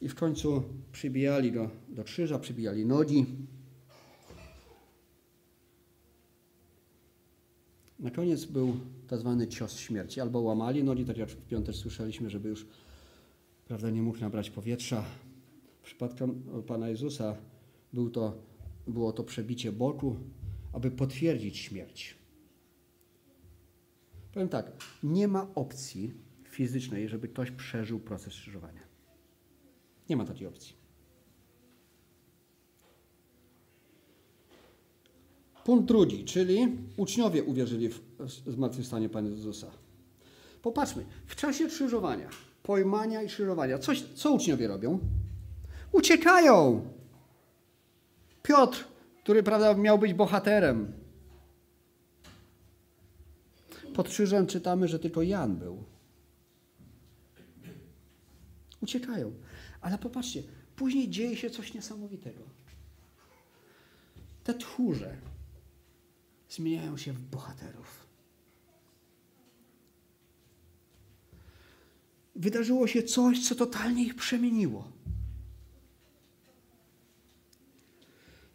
I w końcu przybijali go do krzyża, przybijali nogi. Na koniec był tak zwany cios śmierci. Albo łamali nogi, tak jak w piątek słyszeliśmy, żeby już prawda, nie mógł nabrać powietrza. W przypadku Pana Jezusa był to, było to przebicie boku, aby potwierdzić śmierć. Powiem tak, nie ma opcji fizycznej, żeby ktoś przeżył proces krzyżowania. Nie ma takiej opcji. Punkt drugi, czyli uczniowie uwierzyli w zmartwychwstanie Pana Jezusa. Popatrzmy, w czasie krzyżowania, pojmania i krzyżowania, coś, co uczniowie robią? Uciekają! Piotr, który prawda, miał być bohaterem. Pod krzyżem czytamy, że tylko Jan był. Uciekają. Ale popatrzcie, później dzieje się coś niesamowitego. Te tchórze zmieniają się w bohaterów. Wydarzyło się coś, co totalnie ich przemieniło.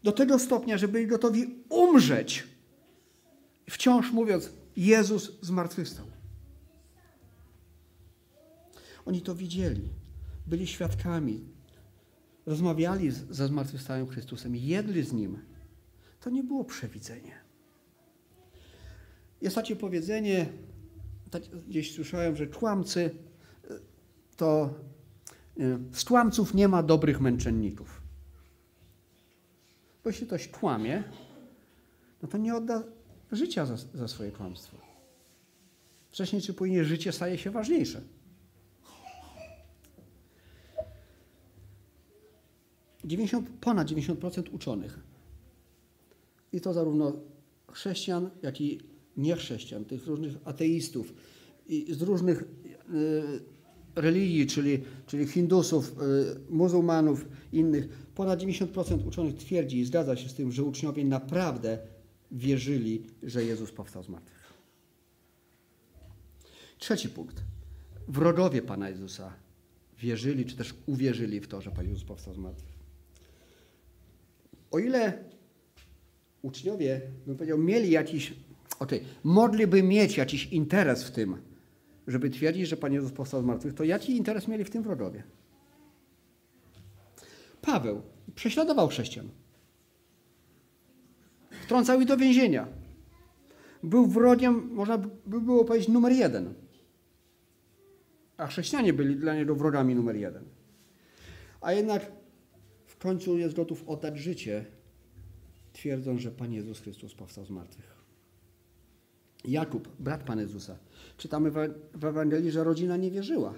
Do tego stopnia, że byli gotowi umrzeć, wciąż mówiąc, Jezus zmartwychwstał. Oni to widzieli byli świadkami, rozmawiali ze zmartwychwstałym Chrystusem, jedli z Nim, to nie było przewidzenie. Jest takie powiedzenie, tak gdzieś słyszałem, że kłamcy to z kłamców nie ma dobrych męczenników. Bo jeśli ktoś kłamie, no to nie odda życia za, za swoje kłamstwo. Wcześniej czy później życie staje się ważniejsze. 90, ponad 90% uczonych. I to zarówno chrześcijan, jak i niechrześcijan, tych różnych ateistów i z różnych y, religii, czyli, czyli hindusów, y, muzułmanów, innych. Ponad 90% uczonych twierdzi i zgadza się z tym, że uczniowie naprawdę wierzyli, że Jezus powstał z martwych. Trzeci punkt. Wrogowie Pana Jezusa wierzyli, czy też uwierzyli w to, że Pan Jezus powstał z martwych. O ile uczniowie, bym powiedział, mieli jakiś, okej, okay, mogliby mieć jakiś interes w tym, żeby twierdzić, że Pan Jezus powstał z martwych, to jaki interes mieli w tym wrogowie? Paweł prześladował chrześcijan. Wtrącał ich do więzienia. Był wrogiem, można by było powiedzieć, numer jeden. A chrześcijanie byli dla niego wrogami numer jeden. A jednak w końcu jest gotów oddać życie, twierdząc, że Pan Jezus Chrystus powstał z martwych. Jakub, brat Pana Jezusa. Czytamy w Ewangelii, że rodzina nie wierzyła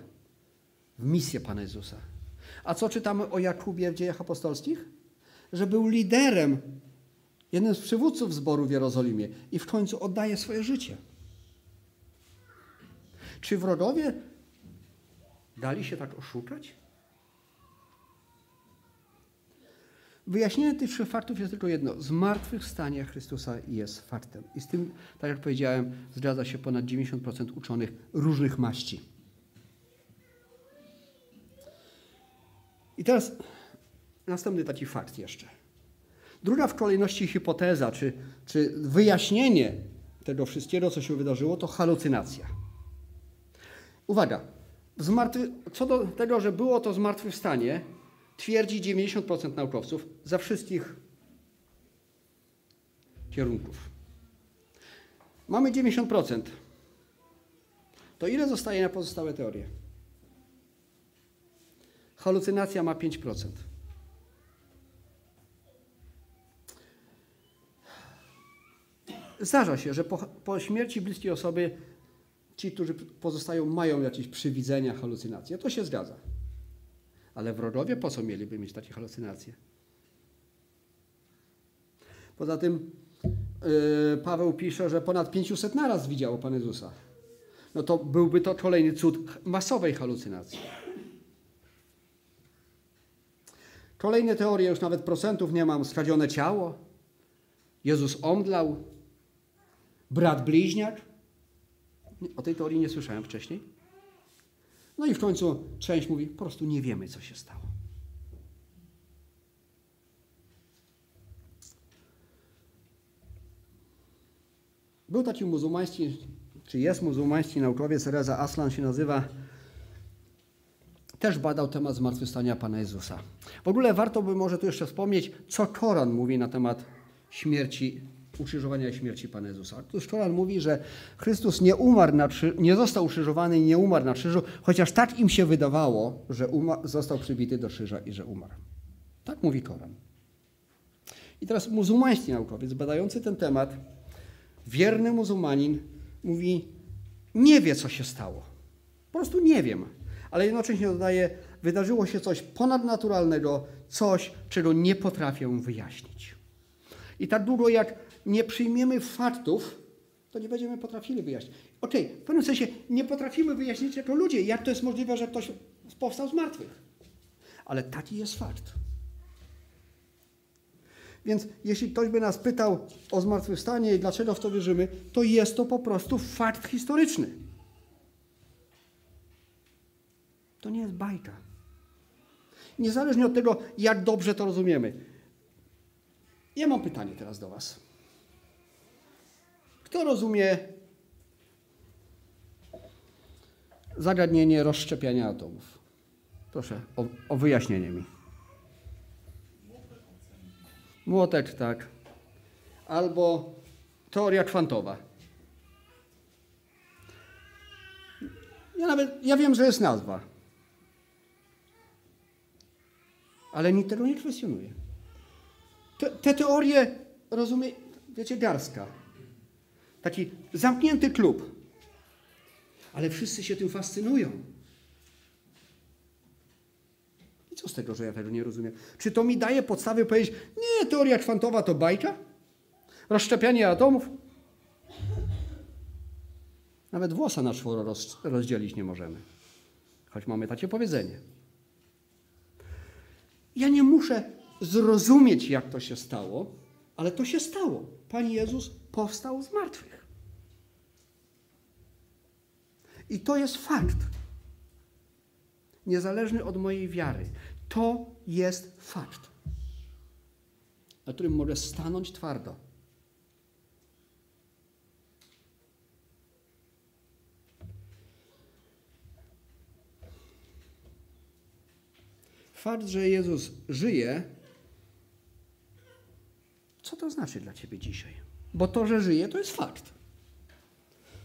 w misję Pana Jezusa. A co czytamy o Jakubie w dziejach apostolskich? Że był liderem, jednym z przywódców zboru w Jerozolimie i w końcu oddaje swoje życie. Czy wrogowie dali się tak oszukać? Wyjaśnienie tych trzech faktów jest tylko jedno. Zmartwychwstanie Chrystusa jest faktem. I z tym, tak jak powiedziałem, zgadza się ponad 90% uczonych różnych maści. I teraz następny taki fakt jeszcze. Druga w kolejności hipoteza, czy, czy wyjaśnienie tego wszystkiego, co się wydarzyło, to halucynacja. Uwaga, zmartwy, co do tego, że było to zmartwychwstanie, twierdzi 90% naukowców za wszystkich kierunków. Mamy 90%. To ile zostaje na pozostałe teorie? Halucynacja ma 5%. Zdarza się, że po, po śmierci bliskiej osoby ci, którzy pozostają, mają jakieś przywidzenia, halucynacje. To się zgadza. Ale wrogowie po co mieliby mieć takie halucynacje? Poza tym yy, Paweł pisze, że ponad 500 naraz widziało Pan Jezusa. No to byłby to kolejny cud masowej halucynacji. Kolejne teorie, już nawet procentów nie mam. Skradzione ciało. Jezus omdlał. Brat bliźniak. O tej teorii nie słyszałem wcześniej. No i w końcu część mówi, po prostu nie wiemy, co się stało. Był taki muzułmański, czy jest muzułmański naukowiec, Reza Aslan się nazywa, też badał temat zmartwychwstania Pana Jezusa. W ogóle warto by może tu jeszcze wspomnieć, co Koran mówi na temat śmierci, ukrzyżowania i śmierci Pana Jezusa. Otóż Koran mówi, że Chrystus nie umarł na nie został ukrzyżowany i nie umarł na krzyżu, chociaż tak im się wydawało, że został przybity do krzyża i że umarł. Tak mówi Koran. I teraz muzułmański naukowiec badający ten temat, wierny muzułmanin, mówi, nie wie, co się stało. Po prostu nie wiem ale jednocześnie dodaje, wydarzyło się coś ponadnaturalnego, coś, czego nie potrafię wyjaśnić. I tak długo jak nie przyjmiemy faktów, to nie będziemy potrafili wyjaśnić. Okej, okay, w pewnym sensie nie potrafimy wyjaśnić jako ludzie, jak to jest możliwe, że ktoś powstał z martwych. Ale taki jest fakt. Więc jeśli ktoś by nas pytał o zmartwychwstanie i dlaczego w to wierzymy, to jest to po prostu fakt historyczny. To nie jest bajka. Niezależnie od tego, jak dobrze to rozumiemy. Ja mam pytanie teraz do Was. Kto rozumie zagadnienie rozszczepiania atomów? Proszę o, o wyjaśnienie mi. Młotek, tak. Albo teoria kwantowa. Ja nawet, ja wiem, że jest nazwa. ale nikt tego nie kwestionuje. Te, te teorie rozumie, wiecie, garstka. Taki zamknięty klub. Ale wszyscy się tym fascynują. I co z tego, że ja tego nie rozumiem? Czy to mi daje podstawy powiedzieć, nie, teoria kwantowa to bajka? Rozszczepianie atomów? Nawet włosa na czworo roz, rozdzielić nie możemy. Choć mamy takie powiedzenie. Ja nie muszę zrozumieć, jak to się stało, ale to się stało. Pan Jezus powstał z martwych. I to jest fakt. Niezależny od mojej wiary. To jest fakt, na którym mogę stanąć twardo. Fakt, że Jezus żyje, co to znaczy dla Ciebie dzisiaj? Bo to, że żyje, to jest fakt.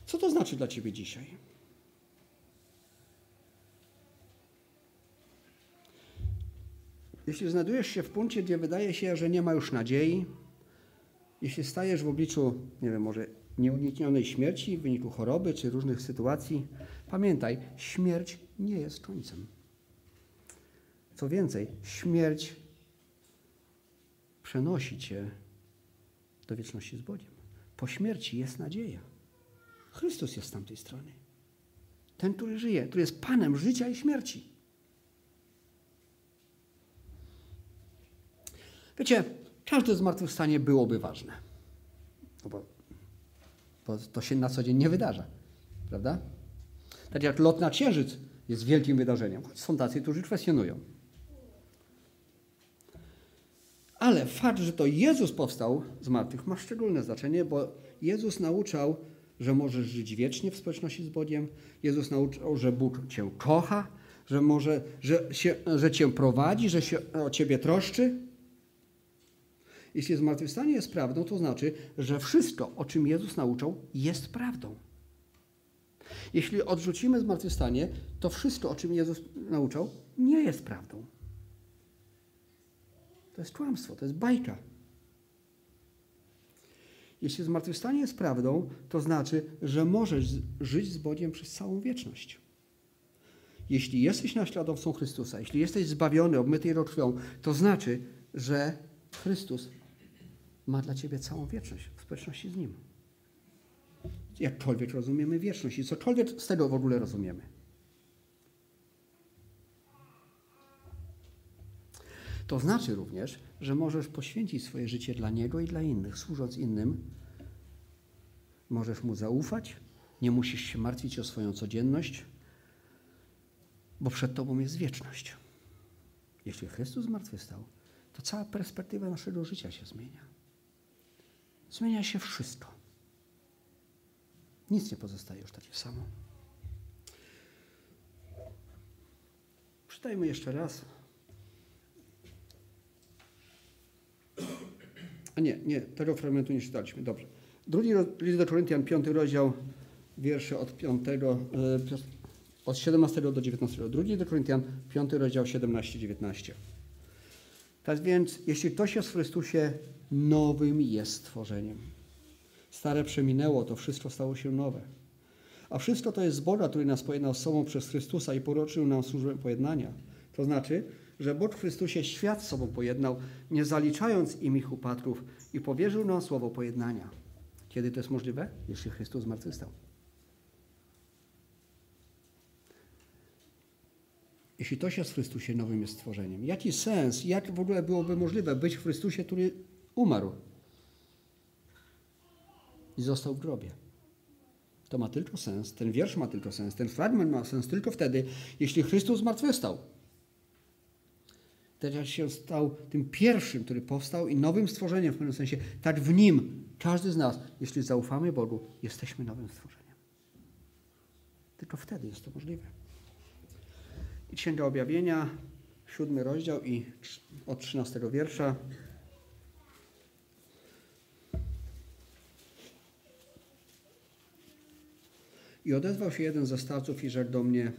Co to znaczy dla Ciebie dzisiaj? Jeśli znajdujesz się w punkcie, gdzie wydaje się, że nie ma już nadziei, jeśli stajesz w obliczu, nie wiem, może nieuniknionej śmierci w wyniku choroby czy różnych sytuacji, pamiętaj, śmierć nie jest końcem. Co więcej, śmierć przenosi cię do wieczności z Bogiem. Po śmierci jest nadzieja. Chrystus jest z tamtej strony. Ten, który żyje, który jest Panem życia i śmierci. Wiecie, każde zmartwychwstanie byłoby ważne. No bo, bo to się na co dzień nie wydarza. Prawda? Tak jak lot na księżyc jest wielkim wydarzeniem, choć są tacy, którzy kwestionują. Ale fakt, że to Jezus powstał z martwych, ma szczególne znaczenie, bo Jezus nauczał, że możesz żyć wiecznie w społeczności z Bogiem. Jezus nauczał, że Bóg cię kocha, że, może, że, się, że cię prowadzi, że się o ciebie troszczy. Jeśli zmartwychwstanie jest prawdą, to znaczy, że wszystko, o czym Jezus nauczał, jest prawdą. Jeśli odrzucimy zmartwychwstanie, to wszystko, o czym Jezus nauczał, nie jest prawdą. To jest kłamstwo, to jest bajka. Jeśli zmartwychwstanie jest prawdą, to znaczy, że możesz żyć z Bogiem przez całą wieczność. Jeśli jesteś naśladowcą Chrystusa, jeśli jesteś zbawiony, obmyty Jego krwią, to znaczy, że Chrystus ma dla Ciebie całą wieczność w społeczności z Nim. Jakkolwiek rozumiemy wieczność i cokolwiek z tego w ogóle rozumiemy. To znaczy również, że możesz poświęcić swoje życie dla Niego i dla innych, służąc innym. Możesz Mu zaufać, nie musisz się martwić o swoją codzienność, bo przed Tobą jest wieczność. Jeśli Chrystus zmartwychwstał, to cała perspektywa naszego życia się zmienia. Zmienia się wszystko. Nic nie pozostaje już takie samo. Przeczytajmy jeszcze raz. A nie, nie, tego fragmentu nie czytaliśmy. Dobrze. Drugi list do Koryntian, piąty rozdział, wiersze od 5, e, od 17 do 19. Drugi do Koryntian, piąty rozdział, 17-19. Tak więc, jeśli ktoś jest w Chrystusie, nowym jest stworzeniem. Stare przeminęło, to wszystko stało się nowe. A wszystko to jest z Boga, który nas pojednał z sobą przez Chrystusa i poroczył nam służbę pojednania. To znaczy, że Bóg w Chrystusie świat z sobą pojednał, nie zaliczając im ich upadków i powierzył nam słowo pojednania. Kiedy to jest możliwe? Jeśli Chrystus zmartwychwstał. Jeśli ktoś jest w Chrystusie, nowym jest stworzeniem. Jaki sens, jak w ogóle byłoby możliwe być w Chrystusie, który umarł i został w grobie? To ma tylko sens, ten wiersz ma tylko sens, ten fragment ma sens tylko wtedy, jeśli Chrystus zmartwychwstał. Teraz się stał tym pierwszym, który powstał i nowym stworzeniem w pewnym sensie. Tak w nim każdy z nas, jeśli zaufamy Bogu, jesteśmy nowym stworzeniem. Tylko wtedy jest to możliwe. I Księga Objawienia, siódmy rozdział i od trzynastego wiersza. I odezwał się jeden ze starców i rzekł do mnie,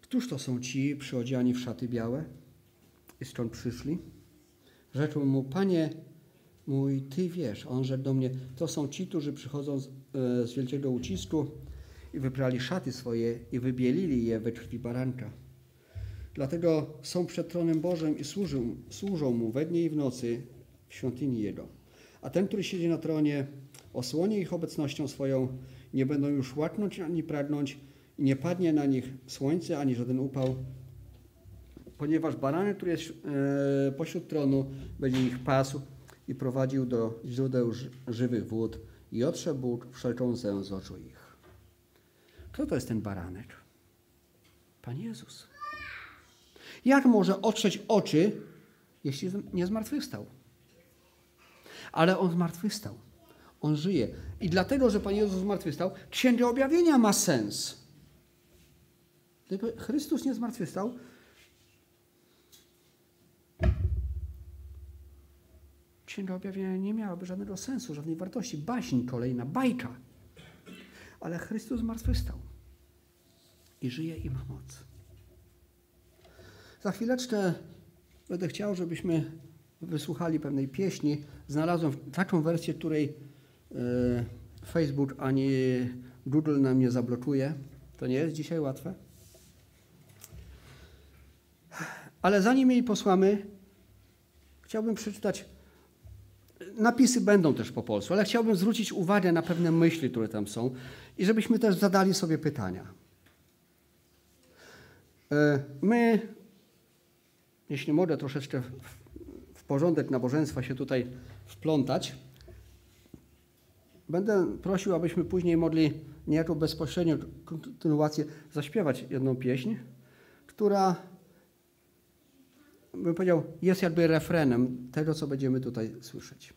Któż to są ci przyodziani w szaty białe? I skąd przyszli? Rzekł mu, Panie mój, Ty wiesz. On rzekł do mnie, to są ci, którzy przychodzą z, e, z wielkiego ucisku i wyprali szaty swoje i wybielili je we krwi baranka. Dlatego są przed tronem Bożym i służą, służą Mu we dnie i w nocy w świątyni Jego. A ten, który siedzi na tronie, osłonie ich obecnością swoją, nie będą już łaknąć ani pragnąć i nie padnie na nich słońce ani żaden upał, ponieważ baranek, który jest e, pośród tronu, będzie ich pasł i prowadził do źródeł żywych wód i otrze Bóg wszelką łzę z oczu ich. Kto to jest ten baranek? Pan Jezus. Jak może otrzeć oczy, jeśli nie zmartwychwstał? Ale On zmartwychwstał. On żyje. I dlatego, że Pan Jezus zmartwychwstał, Księga Objawienia ma sens. Gdyby Chrystus nie zmartwychwstał, Księga Objawienia nie miałaby żadnego sensu, żadnej wartości. Baśń kolejna, bajka. Ale Chrystus zmartwychwstał i żyje i ma moc. Za chwileczkę będę chciał, żebyśmy wysłuchali pewnej pieśni. Znalazłem taką wersję, której e, Facebook ani Google nam nie zablokuje. To nie jest dzisiaj łatwe. Ale zanim jej posłamy, chciałbym przeczytać. Napisy będą też po polsku, ale chciałbym zwrócić uwagę na pewne myśli, które tam są i żebyśmy też zadali sobie pytania. E, my, jeśli mogę troszeczkę w porządek nabożeństwa się tutaj wplątać, będę prosił, abyśmy później mogli niejako bezpośrednio kontynuację zaśpiewać jedną pieśń, która, bym powiedział, jest jakby refrenem tego, co będziemy tutaj słyszeć.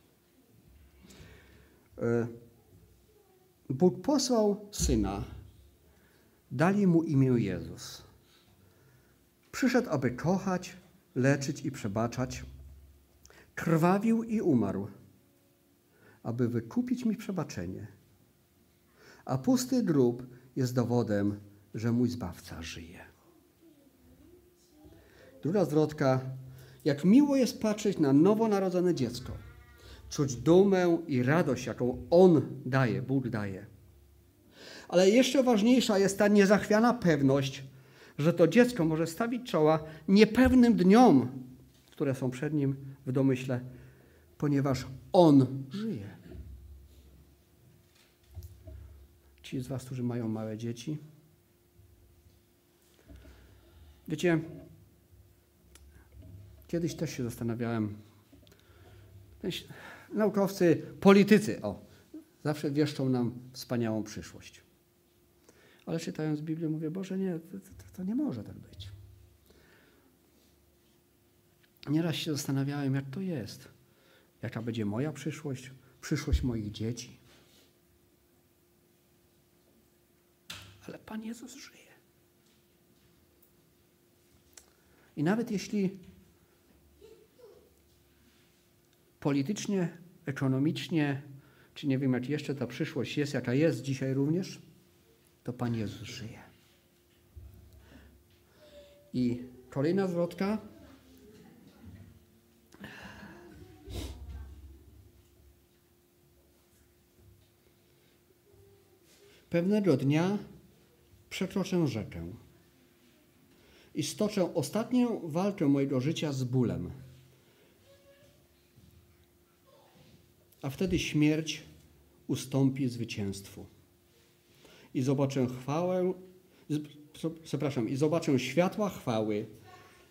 E, Bóg posłał Syna, dali Mu imię Jezus. Przyszedł, aby kochać, leczyć i przebaczać. krwawił i umarł, aby wykupić mi przebaczenie. A pusty drób jest dowodem, że mój Zbawca żyje. Druga zwrotka. Jak miło jest patrzeć na nowonarodzone dziecko, czuć dumę i radość, jaką On daje, Bóg daje. Ale jeszcze ważniejsza jest ta niezachwiana pewność, że to dziecko może stawić czoła niepewnym dniom, które są przed nim w domyśle, ponieważ On żyje. Ci z Was, którzy mają małe dzieci, wiecie, kiedyś też się zastanawiałem, naukowcy, politycy, o, zawsze wieszczą nam wspaniałą przyszłość. Ale czytając Biblię mówię, Boże, nie, to, to, nie może tak być. Nieraz się zastanawiałem, jak to jest. Jaka będzie moja przyszłość, przyszłość moich dzieci. Ale Pan Jezus żyje. I nawet jeśli politycznie, ekonomicznie, czy nie wiem, jak jeszcze ta przyszłość jest, jaka jest dzisiaj również, to Pan Jezus żyje. I kolejna zwrotka. Pewnego dnia przekroczę rzekę i stoczę ostatnią walkę mojego życia z bólem. A wtedy śmierć ustąpi zwycięstwu i zobaczę chwałę, przepraszam, i zobaczę światła chwały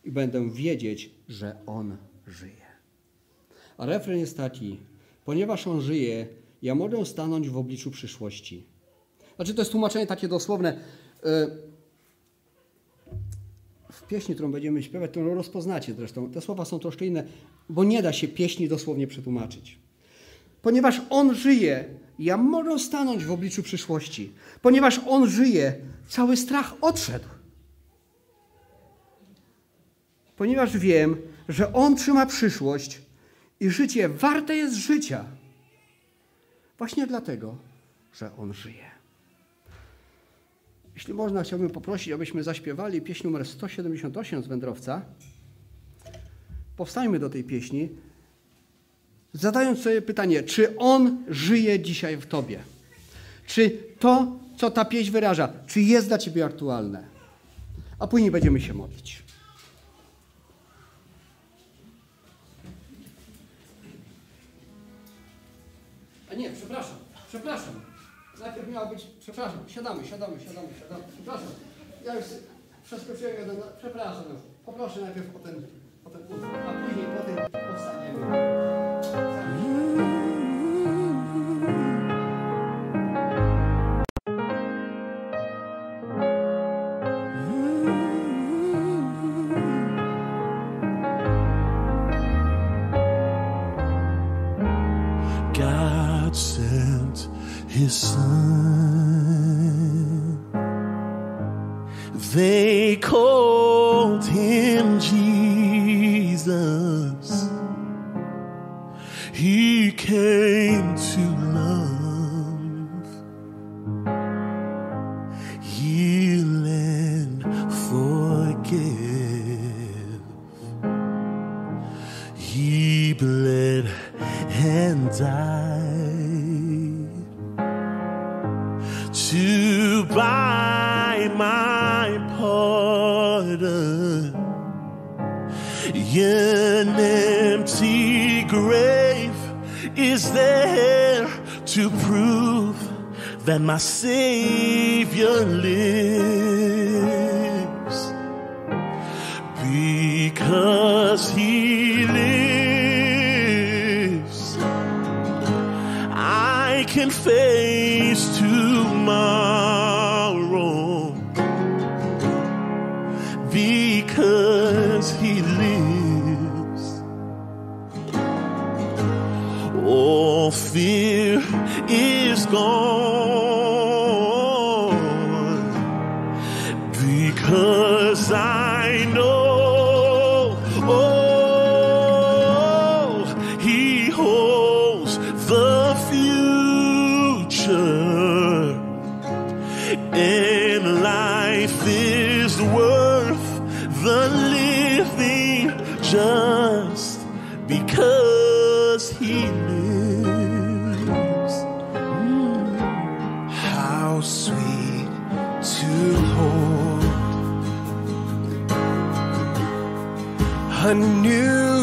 i będę wiedzieć, że On żyje. A refren jest taki, ponieważ On żyje, ja mogę stanąć w obliczu przyszłości. Znaczy to jest tłumaczenie takie dosłowne. E, w pieśni, którą będziemy śpiewać, którą rozpoznacie zresztą, te słowa są troszkę inne, bo nie da się pieśni dosłownie przetłumaczyć. Ponieważ On żyje, ja mogę stanąć w obliczu przyszłości. Ponieważ On żyje, cały strach odszedł. Ponieważ wiem, że On trzyma przyszłość i życie warte jest życia. Właśnie dlatego, że On żyje. Jeśli można, chciałbym poprosić, abyśmy zaśpiewali pieśń numer 178 z Wędrowca. Powstańmy do tej pieśni zadając sobie pytanie, czy On żyje dzisiaj w Tobie? Czy to, co ta pieśń wyraża, czy jest dla Ciebie aktualne? A później będziemy się modlić. A nie, przepraszam, przepraszam. Najpierw miała być, przepraszam, siadamy, siadamy, siadamy, siadamy. Przepraszam, ja już przeskoczyłem jeden, przepraszam. Poproszę najpierw o ten, o ten a później po tym powstaniemy. Son. They called see. he lives. Mm. How sweet to hold a new.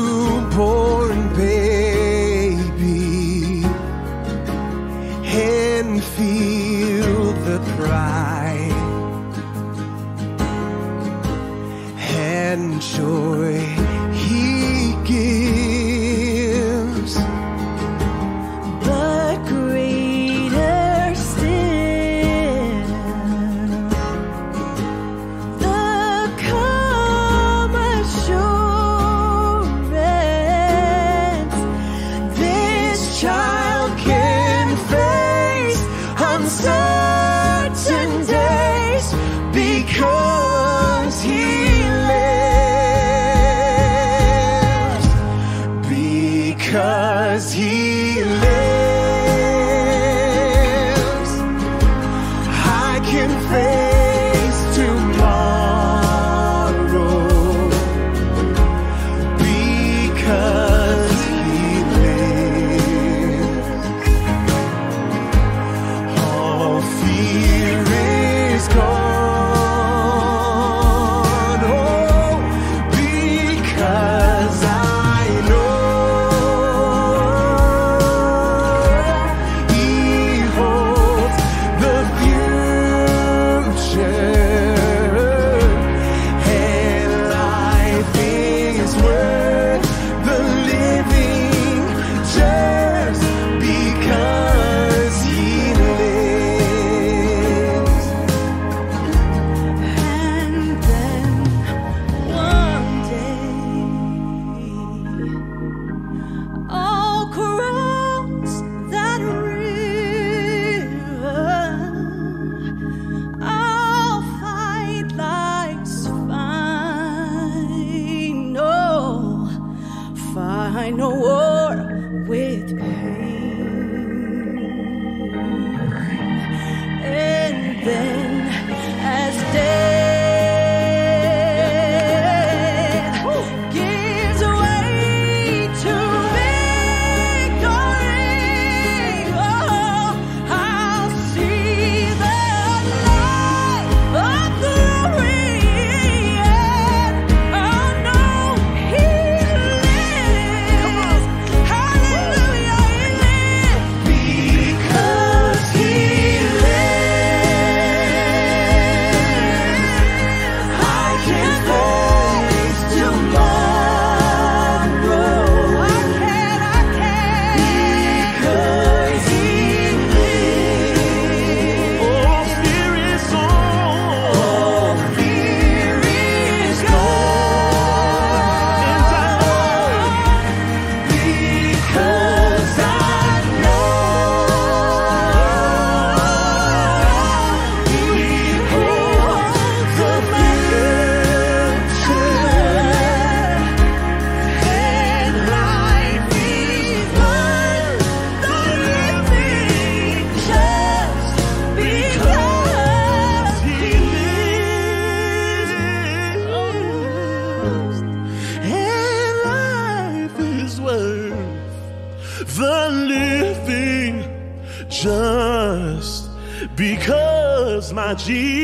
know. Jesus.